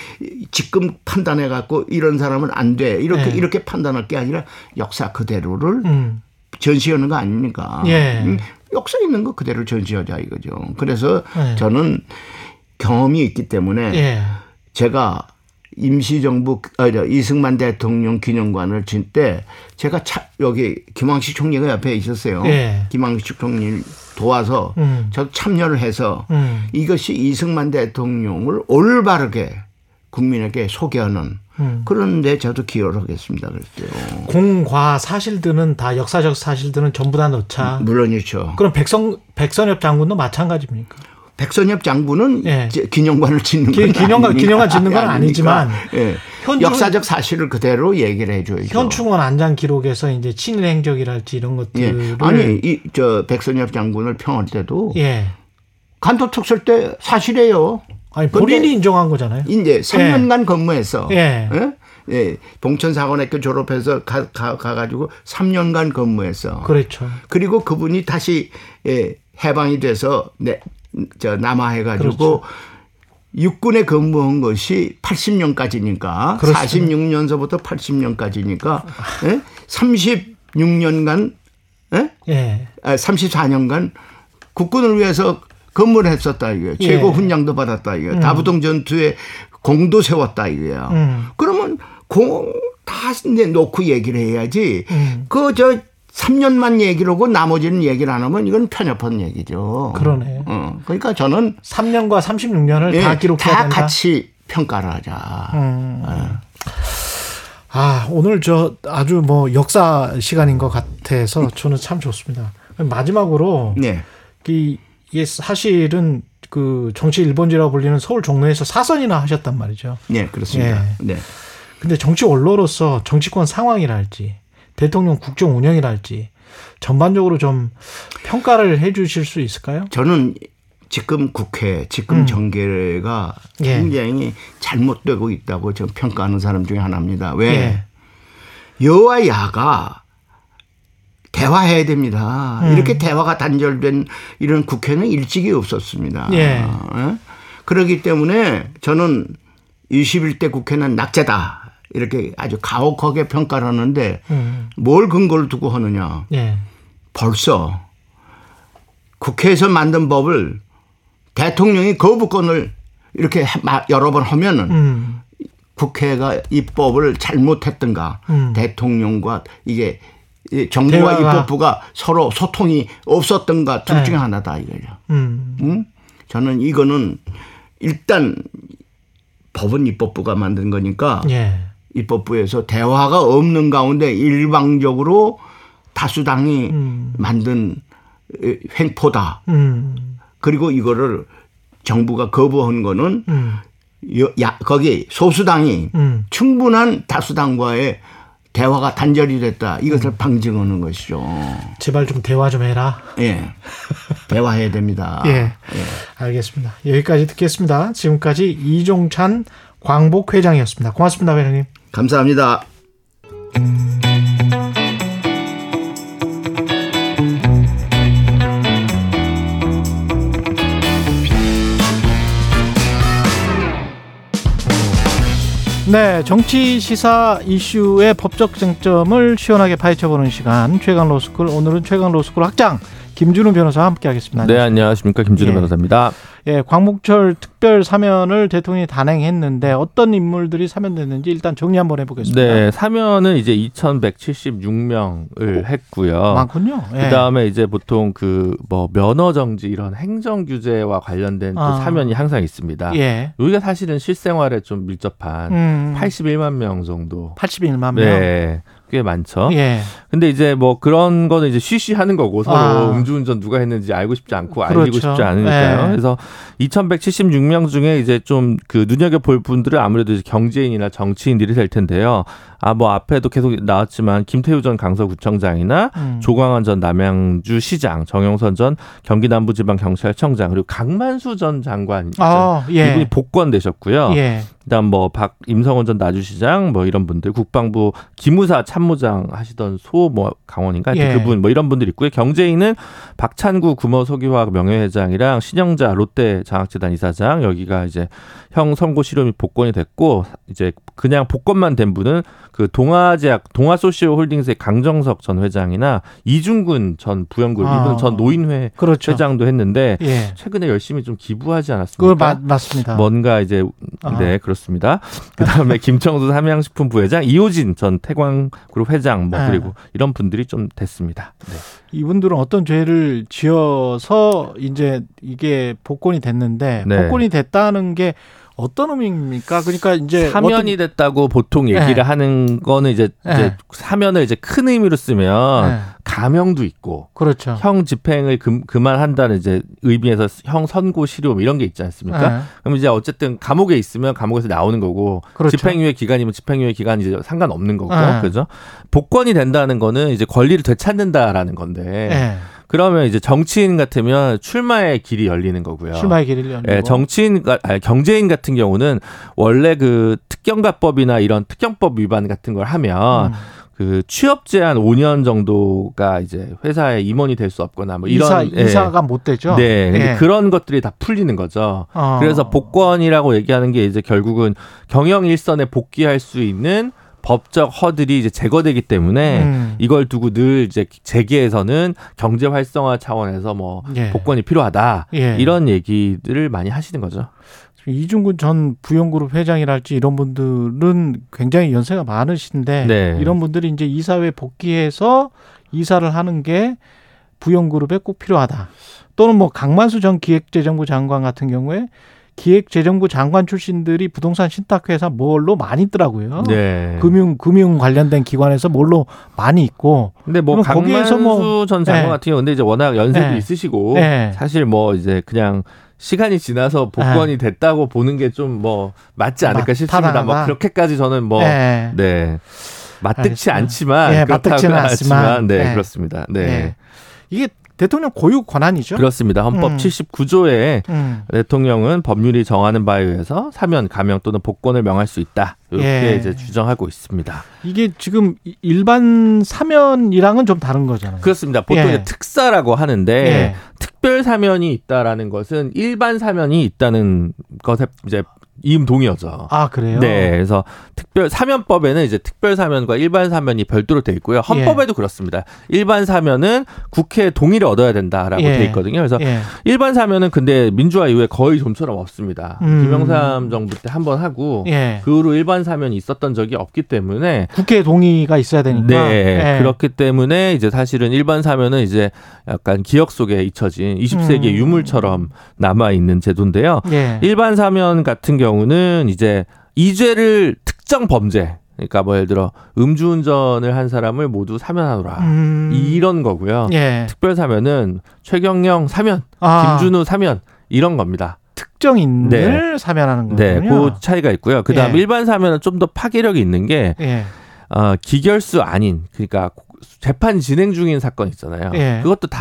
지금 판단해 갖고 이런 사람은 안 돼. 이렇게 예. 이렇게 판단할 게 아니라 역사 그대로를 음. 전시하는 거 아닙니까? 예. 음, 역사 있는 거 그대로 전시하자 이거죠. 그래서 예. 저는 경험이 있기 때문에 예. 제가 임시정부 아, 저 이승만 대통령 기념관을 진 때 제가 차, 여기 김황식 총리가 옆에 있었어요. 예. 김황식 총리를 도와서 음. 저도 참여를 해서 음. 이것이 이승만 대통령을 올바르게 국민에게 소개하는 음. 그런데 저도 기여를 하겠습니다. 그랬대요. 공과 사실들은 다 역사적 사실들은 전부 다 넣자. 물론이죠. 그럼 백성 백선엽 장군도 마찬가지입니까? 백선엽 장군은 예. 기념관을 짓는 기- 건 기념관-. 기념관 짓는 건 아니니까. 아니지만 예. 현충- 역사적 사실을 그대로 얘기를 해줘야죠. 현충원 안장 기록에서 이제 친일 행적이랄지 이런 예. 것들을 아니 이 저 백선엽 장군을 평할 때도 예. 간도 특설 때 사실이에요. 아니 본인이 인정한 거잖아요. 이제 3년간 근무했어. 예. 예? 예. 봉천사관학교 졸업해서 가, 가, 가가지고 3년간 근무했어. 그렇죠. 그리고 그분이 다시 예, 해방이 돼서 네, 저 남하해 가지고 그렇죠. 육군에 근무한 것이 80년까지니까 그렇습니다. 46년서부터 80년까지니까 예? 36년간 예? 예. 아, 34년간 국군을 위해서 근무를 했었다 이거예요. 예. 최고 훈장도 받았다 이거예요. 다부동 전투에 공도 세웠다 이거예요. 음. 그러면 공다 이제 놓고 얘기를 해야지. 음. 그저 3년만 얘기를 하고 나머지는 얘기를 안 하면 이건 편협한 얘기죠. 그러네. 어, 그러니까 저는 3년과 36년을 예, 다 기록해야 다 된다. 같이 평가를 하자. 음. 아, 오늘 저 아주 뭐 역사 시간인 것 같아서 저는 참 좋습니다. 마지막으로 네. 이 이게 사실은 그 정치 일본지라고 불리는 서울 종로에서 사선이나 하셨단 말이죠. 네, 그렇습니다. 예. 네. 근데 정치 원로로서 정치권 상황이랄지 대통령 국정 운영이랄지 전반적으로 좀 평가를 해 주실 수 있을까요? 저는 지금 국회, 지금 음. 정계가 예. 굉장히 잘못되고 있다고 저는 평가하는 사람 중에 하나입니다. 왜? 예. 여와 야가 대화해야 됩니다. 음. 이렇게 대화가 단절된 이런 국회는 일찍이 없었습니다. 예. 예? 그렇기 때문에 저는 21대 국회는 낙제다. 이렇게 아주 가혹하게 평가를 하는데 음. 뭘 근거를 두고 하느냐. 예. 벌써 국회에서 만든 법을 대통령이 거부권을 이렇게 마- 여러 번 하면은 음. 국회가 입법을 잘못했던가 음. 대통령과 이게 이 정부와 대화가- 입법부가 서로 소통이 없었던가 둘 네. 중에 하나다 이거죠. 음. 응? 저는 이거는 일단 법은 입법부가 만든 거니까 예. 입법부에서 대화가 없는 가운데 일방적으로 다수당이 음. 만든 횡포다. 음. 그리고 이거를 정부가 거부한 거는 음. 여- 야, 거기 소수당이 음. 충분한 다수당과의 대화가 단절이 됐다. 이것을 방증하는 것이죠. 제발 좀 대화 좀 해라. 예. 대화해야 됩니다. 예. 알겠습니다. 여기까지 듣겠습니다. 지금까지 이종찬 광복회장이었습니다. 고맙습니다, 회장님. 감사합니다. 네, 정치 시사 이슈의 법적 쟁점을 시원하게 파헤쳐보는 시간 최강 로스쿨 오늘은 최강 로스쿨 학장 김준우 변호사와 함께하겠습니다. 네, 안녕하십니까. 김준우 예. 변호사입니다. 예, 광복절 특별 사면을 대통령이 단행했는데 어떤 인물들이 사면됐는지 일단 정리 한번 해보겠습니다. 네, 사면은 이제 2,176명을 했고요. 많군요. 예. 그 다음에 이제 보통 그 뭐 면허 정지 이런 행정 규제와 관련된 또 아. 사면이 항상 있습니다. 예. 여기가 사실은 실생활에 좀 밀접한 음, 81만 명 정도. 81만 명. 네. 꽤 많죠. 예. 근데 이제 뭐 그런 거는 이제 쉬쉬 하는 거고 서로 아. 음주운전 누가 했는지 알고 싶지 않고 그렇죠. 알리고 싶지 않으니까요. 네. 그래서 2,176명 중에 이제 좀 그 눈여겨 볼 분들은 아무래도 이제 경제인이나 정치인들이 될 텐데요. 아 뭐 앞에도 계속 나왔지만 김태우 전 강서구청장이나 음. 조광환 전 남양주 시장, 정영선 전 경기 남부지방경찰청장 그리고 강만수 전 장관. 아, 예. 이분이 복권 되셨고요. 예. 그다음 뭐 박 임성원 전 나주시장 뭐 이런 분들 국방부 기무사 참모장 하시던 소 뭐 강원인가 예. 그분 뭐 이런 분들 있고요 경제인은 박찬구 구모석유화학 명예회장이랑 신영자 롯데 장학재단 이사장 여기가 이제 형 선고 실험이 복권이 됐고 이제 그냥 복권만 된 분은 그 동아제약 동아소시오 홀딩스의 강정석 전 회장이나 이중근 전 부영구 아. 이분 전 노인회 그렇죠. 회장도 했는데 예. 최근에 열심히 좀 기부하지 않았습니까? 맞, 맞습니다. 뭔가 이제 아. 네 그렇습니다. 그다음에 김청수 삼양식품 부회장, 이호진 전 태광그룹 회장 뭐 네. 그리고 이런 분들이 좀 됐습니다. 네. 이분들은 어떤 죄를 지어서 이제 이게 복권이 됐는데 네. 복권이 됐다는 게 어떤 의미입니까? 그러니까 이제 사면이 됐다고 보통 얘기를 네. 하는 거는 이제, 네. 이제 사면을 이제 큰 의미로 쓰면 네. 감형도 있고 그렇죠. 형 집행을 금, 그만한다는 이제 의미에서 형 선고 실효 뭐 이런 게 있지 않습니까? 네. 그럼 이제 어쨌든 감옥에 있으면 감옥에서 나오는 거고 그렇죠. 집행유예 기간이면 집행유예 기간이 이제 상관없는 거고 네. 그죠? 복권이 된다는 거는 이제 권리를 되찾는다라는 건데 네. 그러면 이제 정치인 같으면 출마의 길이 열리는 거고요. 출마의 길을 열고. 예, 정치인, 아니, 경제인 같은 경우는 원래 그 특경가법이나 이런 특경법 위반 같은 걸 하면 음. 그 취업 제한 5년 정도가 이제 회사에 임원이 될 수 없거나 뭐 이런 이사 예. 이사가 못 되죠. 네, 예. 그런 것들이 다 풀리는 거죠. 어. 그래서 복권이라고 얘기하는 게 이제 결국은 경영 일선에 복귀할 수 있는 법적 허들이 이제 제거되기 때문에 음. 이걸 두고 늘 이제 재계에서는 경제 활성화 차원에서 뭐 예. 복권이 필요하다 예. 이런 얘기들을 많이 하시는 거죠. 이중근 전 부영그룹 회장이랄지 이런 분들은 굉장히 연세가 많으신데 네. 이런 분들이 이제 이사회 복귀해서 이사를 하는 게 부영그룹에 꼭 필요하다. 또는 뭐 강만수 전 기획재정부 장관 같은 경우에 기획재정부 장관 출신들이 부동산 신탁회사 뭘로 많이 있더라고요. 네. 금융 금융 관련된 기관에서 뭘로 많이 있고. 근데 뭐 강만수 뭐- 전 장관 네. 같은 경우 근데 이제 워낙 연세도 네. 있으시고 네. 사실 뭐 이제 그냥 시간이 지나서 복권이 됐다고 보는 게 좀 뭐 맞지 않을까 맞- 싶습니다. 뭐. 그렇게까지 저는 뭐 네. 네. 맞득치 알겠습니다. 않지만 예, 그렇다고는 않지만. 네, 네. 그렇습니다. 네. 네. 이게 대통령 고유 권한이죠. 그렇습니다. 헌법 음. 79조에 음. 대통령은 법률이 정하는 바에 의해서 사면, 감형 또는 복권을 명할 수 있다. 이렇게 예. 이제 주장하고 있습니다. 이게 지금 이- 일반 사면이랑은 좀 다른 거잖아요. 그렇습니다. 보통 예. 이제 특사라고 하는데 예. 특별 사면이 있다라는 것은 일반 사면이 있다는 것에 이제 이음 동의어죠. 아 그래요? 네, 그래서 특별 사면법에는 이제 특별 사면과 일반 사면이 별도로 돼 있고요. 헌법에도 그렇습니다. 일반 사면은 국회 동의를 얻어야 된다라고 예. 돼 있거든요. 그래서 예. 일반 사면은 근데 민주화 이후에 거의 좀처럼 없습니다. 음. 김영삼 정부 때 한 번 하고 예. 그 후로 일반 사면이 있었던 적이 없기 때문에 국회 동의가 있어야 되니까. 네 예. 그렇기 때문에 이제 사실은 일반 사면은 이제 약간 기억 속에 잊혀진 20세기 의 음. 유물처럼 남아 있는 제도인데요. 예. 일반 사면 같은 경우는 이제 이 죄를 특정 범죄 그러니까 뭐 예를 들어 음주운전을 한 사람을 모두 사면하노라 음. 이런 거고요. 예. 특별 사면은 최경영 사면, 아, 김준우 사면 이런 겁니다. 특정인을 사면하는 네, 거군요. 그 차이가 있고요. 그다음 예. 일반 사면은 좀 더 파괴력이 있는 게 예. 어, 기결수 아닌 그러니까 재판 진행 중인 사건 있잖아요. 예. 그것도 다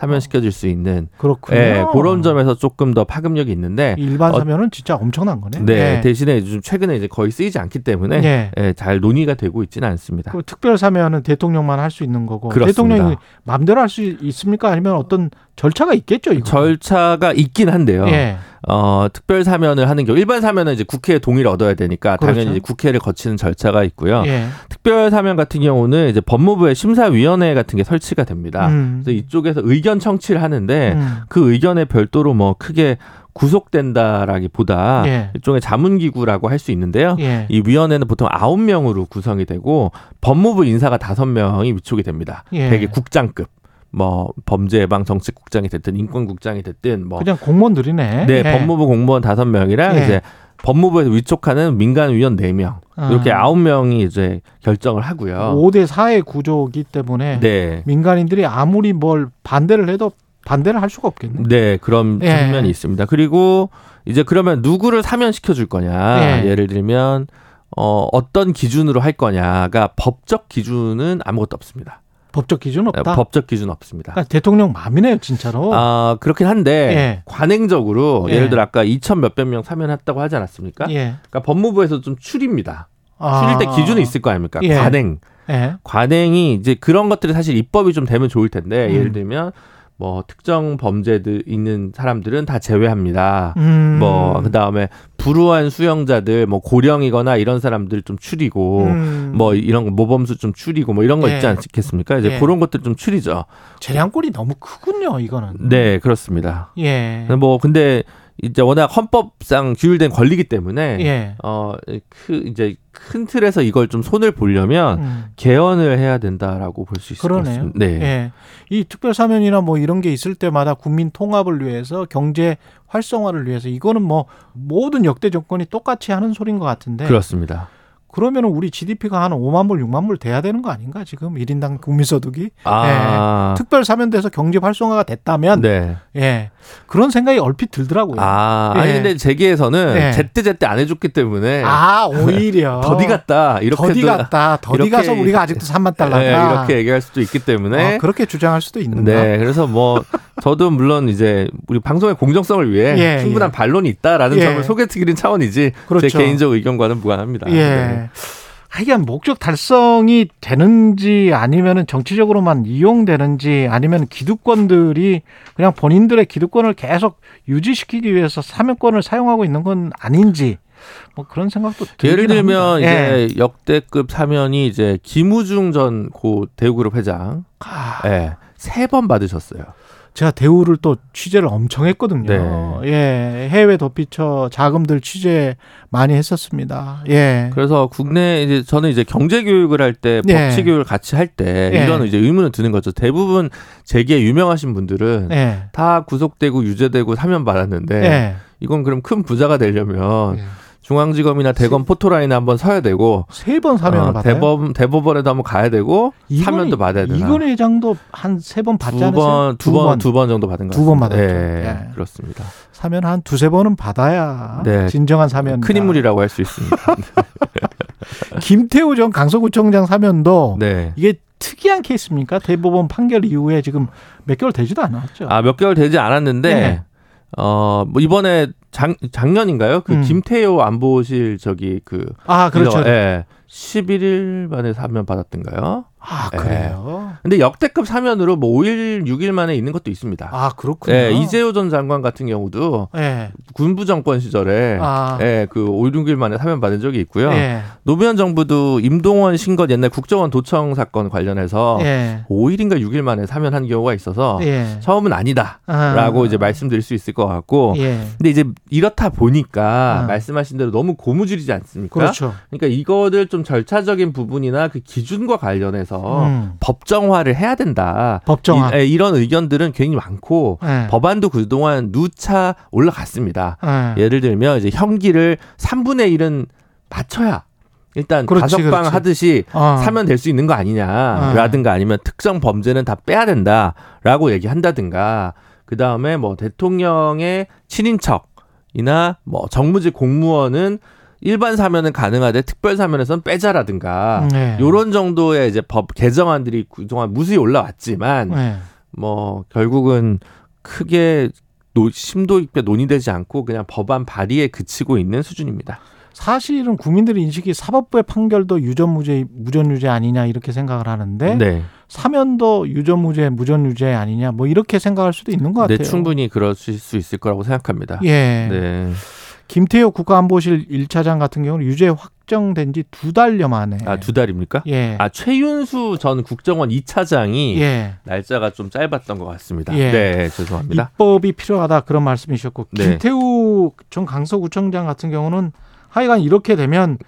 사면시켜줄 수 있는 그렇군요. 예, 그런 점에서 조금 더 파급력이 있는데 일반 어, 사면은 진짜 엄청난 거네. 네, 예. 대신에 요즘 최근에 이제 거의 쓰이지 않기 때문에 예. 예, 잘 논의가 되고 있지는 않습니다. 그 특별 사면은 대통령만 할 수 있는 거고 그렇습니다. 대통령이 마음대로 할 수 있습니까? 아니면 어떤 절차가 있겠죠, 이거. 절차가 있긴 한데요. 예. 어, 특별 사면을 하는 경우 일반 사면은 이제 국회의 동의를 얻어야 되니까 그렇죠. 당연히 이제 국회를 거치는 절차가 있고요. 예. 특별 사면 같은 경우는 이제 법무부의 심사위원회 같은 게 설치가 됩니다. 음. 그래서 이쪽에서 의견 청취를 하는데 음. 그 의견에 별도로 뭐 크게 구속된다라기보다 예. 일종의 자문기구라고 할 수 있는데요. 예. 이 위원회는 보통 아홉 명으로 구성이 되고 법무부 인사가 다섯 명이 위촉이 됩니다. 예. 되게 국장급. 뭐 범죄 예방 정책국장이 됐든 인권국장이 됐든 뭐 그냥 공무원들이네. 네, 예. 법무부 공무원 다섯 명이랑 예. 이제 법무부에서 위촉하는 민간위원 네명 이렇게 아. 아홉 명이 이제 결정을 하고요. 5대 4의 구조이기 때문에 네. 민간인들이 아무리 뭘 반대를 해도 반대를 할 수가 없겠네. 네, 그런 예. 측면이 있습니다. 그리고 이제 그러면 누구를 사면시켜 줄 거냐? 예. 예를 들면 어, 어떤 기준으로 할 거냐가 법적 기준은 아무것도 없습니다. 법적 기준 없다. 법적 기준 없습니다. 그러니까 대통령 마음이네요, 진짜로. 아, 그렇긴 한데 예. 관행적으로 예. 예를 들어 아까 2천 몇백 명 사면했다고 하지 않았습니까? 예. 그러니까 법무부에서 좀 추립니다. 아. 추릴 때 기준이 있을 거 아닙니까? 예. 관행. 예. 관행이 이제 그런 것들이 사실 입법이 좀 되면 좋을 텐데 음. 예를 들면 뭐 특정 범죄들 있는 사람들은 다 제외합니다. 음. 뭐 그다음에 불우한 수용자들 뭐 고령이거나 이런 사람들 좀 줄이고 음. 뭐 이런 거 모범수 좀 줄이고 뭐 이런 거 예. 있지 않겠습니까? 이제 예. 그런 것들 좀 줄이죠. 재량권이 너무 크군요, 이거는. 네, 그렇습니다. 예. 뭐 근데 이제 워낙 헌법상 규율된 권리이기 때문에 예. 어그 이제 큰 틀에서 이걸 좀 손을 보려면 음. 개헌을 해야 된다라고 볼 수 있을 것 그러네요. 같습니다. 네. 예. 이 특별 사면이나 뭐 이런 게 있을 때마다 국민 통합을 위해서 경제 활성화를 위해서 이거는 뭐 모든 역대 정권이 똑같이 하는 소리인 것 같은데 그렇습니다. 그러면 우리 GDP가 한 5만 불, 6만 불 돼야 되는 거 아닌가 지금 1인당 국민소득이 아, 예. 특별 사면돼서 경제 활성화가 됐다면 네. 예. 그런 생각이 얼핏 들더라고요. 아, 아니 예. 근데 제기에서는 예. 제때 제때 안 해줬기 때문에 아, 오히려 더디 같다 이렇게 더디 갔다. 더디 이렇게- 가서 우리가 아직도 3만 달러다. 네, 이렇게 얘기할 수도 있기 때문에 어, 그렇게 주장할 수도 있는가? 네, 그래서 뭐 저도 물론 이제 우리 방송의 공정성을 위해 예, 충분한 예. 반론이 있다라는 예. 점을 소개드리는 차원이지 그렇죠. 제 개인적 의견과는 무관합니다. 예. 네. 하여간 목적 달성이 되는지 아니면은 정치적으로만 이용되는지 아니면 기득권들이 그냥 본인들의 기득권을 계속 유지시키기 위해서 사면권을 사용하고 있는 건 아닌지 뭐 그런 생각도 예를 들면 합니다. 예. 이제 역대급 사면이 이제 김우중 전 고 대우그룹 회장, 아, 예, 세 번 받으셨어요. 제가 대우를 또 취재를 엄청 했거든요. 네. 예, 해외 도피처 자금들 취재 많이 했었습니다. 예. 그래서 국내 이제 저는 이제 경제 교육을 할때 예. 법치 교육을 같이 할때 예. 이런 이제 의문을 드는 거죠. 대부분 재계 유명하신 분들은 예. 다 구속되고 유죄되고 사면 받았는데 예. 이건 그럼 큰 부자가 되려면 예. 중앙지검이나 대검 포토라인에 한번 서야 되고 세 번 사면을 어, 받아요. 대법 대법원에도 한번 가야 되고 이건희- 사면도 받아야 되나? 이건 회장도 한 세 번 받지 않으세요? 두번두 번 두 번 정도 받은 것 두번. 받았죠. 예, 예. 그렇습니다. 사면 한 두세 번은 받아야 네. 진정한 사면. 큰 인물이라고 할 수 있습니다. 김태우 전 강서구청장 사면도 네. 이게 특이한 케이스입니까? 대법원 판결 이후에 지금 몇 개월 되지도 않았죠. 아 몇 개월 되지 않았는데 네. 어, 뭐 이번에 작, 작년인가요? 그 음. 김태효 안보실 저기 그 아, 그렇죠. 예. 11일 만에 사면 받았던가요? 아, 예. 그래요? 근데 역대급 사면으로 뭐 5일, 6일 만에 있는 것도 있습니다. 아, 그렇군요. 예, 이재호 전 장관 같은 경우도 예. 군부 정권 시절에 아. 예, 그 5일, 6일 만에 사면 받은 적이 있고요. 예. 노무현 정부도 임동원 신것 옛날 국정원 도청 사건 관련해서 예. 5일인가 6일 만에 사면한 경우가 있어서 예. 처음은 아니다라고 아. 이제 말씀드릴 수 있을 것 같고 예. 근데 이제 이렇다 보니까 아. 말씀하신 대로 너무 고무줄이지 않습니까? 그렇죠. 그러니까 이거를 좀 절차적인 부분이나 그 기준과 관련해서 음. 법정화를 해야 된다. 법정화. 이, 런 의견들은 굉장히 많고 예. 법안도 그동안 누차 올라갔습니다. 예. 예를 들면 이제 형기를 3분의 1은 맞춰야 일단 그렇지, 가석방. 하듯이 어. 사면 될 수 있는 거 아니냐라든가 아니면 특정 범죄는 다 빼야 된다라고 얘기한다든가 그 다음에 뭐 대통령의 친인척 이나 뭐 정무직 공무원은 일반 사면은 가능하되 특별 사면에서는 빼자라든가 네. 요런 정도의 이제 법 개정안들이 그동안 무수히 올라왔지만 예. 뭐 결국은 크게 노, 심도 있게 논의되지 않고 그냥 법안 발의에 그치고 있는 수준입니다. 사실은 국민들의 인식이 사법부의 판결도 유전무죄, 무전유죄 아니냐 이렇게 생각을 하는데 네. 사면도 유전무죄, 무전유죄 아니냐 뭐 이렇게 생각할 수도 있는 것 같아요. 네, 충분히 그러실 수 있을 거라고 생각합니다. 예. 네. 김태효 국가안보실 1차장 같은 경우는 유죄 확정된 지 두 달여 만에. 아, 두 달입니까? 예. 아, 최윤수 전 국정원 2차장이 예. 날짜가 좀 짧았던 것 같습니다. 예. 네, 죄송합니다. 입법이 필요하다 그런 말씀이셨고 네. 김태우 전 강서구청장 같은 경우는 하여간 이렇게 되면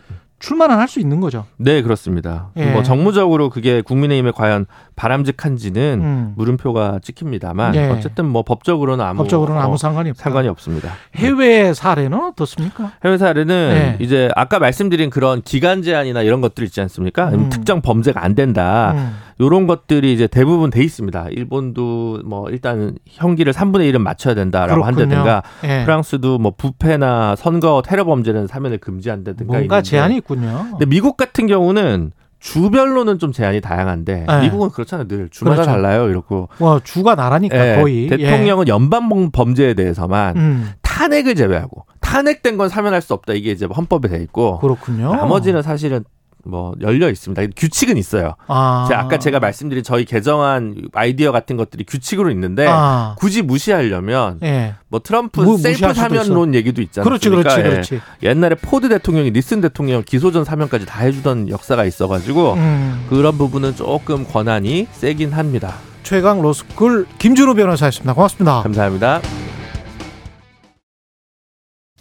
출마는 할 수 있는 거죠. 네, 그렇습니다. 예. 뭐 정무적으로 그게 국민의힘에 과연 바람직한지는 음. 물음표가 찍힙니다만 예. 어쨌든 뭐 법적으로는 아무 법적으로는 어, 아무 상관이 없다. 상관이 없습니다. 해외 사례는 어떻습니까? 해외 사례는 네. 이제 아까 말씀드린 그런 기간 제한이나 이런 것들 있지 않습니까? 음. 특정 범죄가 안 된다. 음. 요런 것들이 이제 대부분 돼 있습니다. 일본도 뭐 일단 형기를 3분의 1은 맞춰야 된다라고. 한다든가 예. 프랑스도 뭐 부패나 선거 테러 범죄는 사면을 금지한다든가 뭔가 있는데 제한이 있군요. 근데 미국 같은 경우는 주별로는 좀 제한이 다양한데 네. 미국은 그렇잖아요. 늘 주마다 그렇죠. 달라요. 이렇고 와 주가 나라니까 예, 거의 대통령은 연방 범죄에 대해서만 예. 음, 탄핵을 제외하고 탄핵된 건 사면할 수 없다. 이게 이제 헌법에 돼 있고 그렇군요. 나머지는 사실은 뭐 열려 있습니다. 규칙은 있어요. 아, 제가 아까 제가 말씀드린 저희 개정안 아이디어 같은 것들이 규칙으로 있는데 아, 굳이 무시하려면 예. 뭐 트럼프 무- 셀프 사면론 얘기도 있잖아요. 그렇지, 그렇지, 그렇지. 옛날에 포드 대통령이 닉슨 대통령 기소 전 사면까지 다 해주던 역사가 있어가지고 음, 그런 부분은 조금 권한이 세긴 합니다. 최강 로스쿨 김준우 변호사였습니다. 고맙습니다. 감사합니다.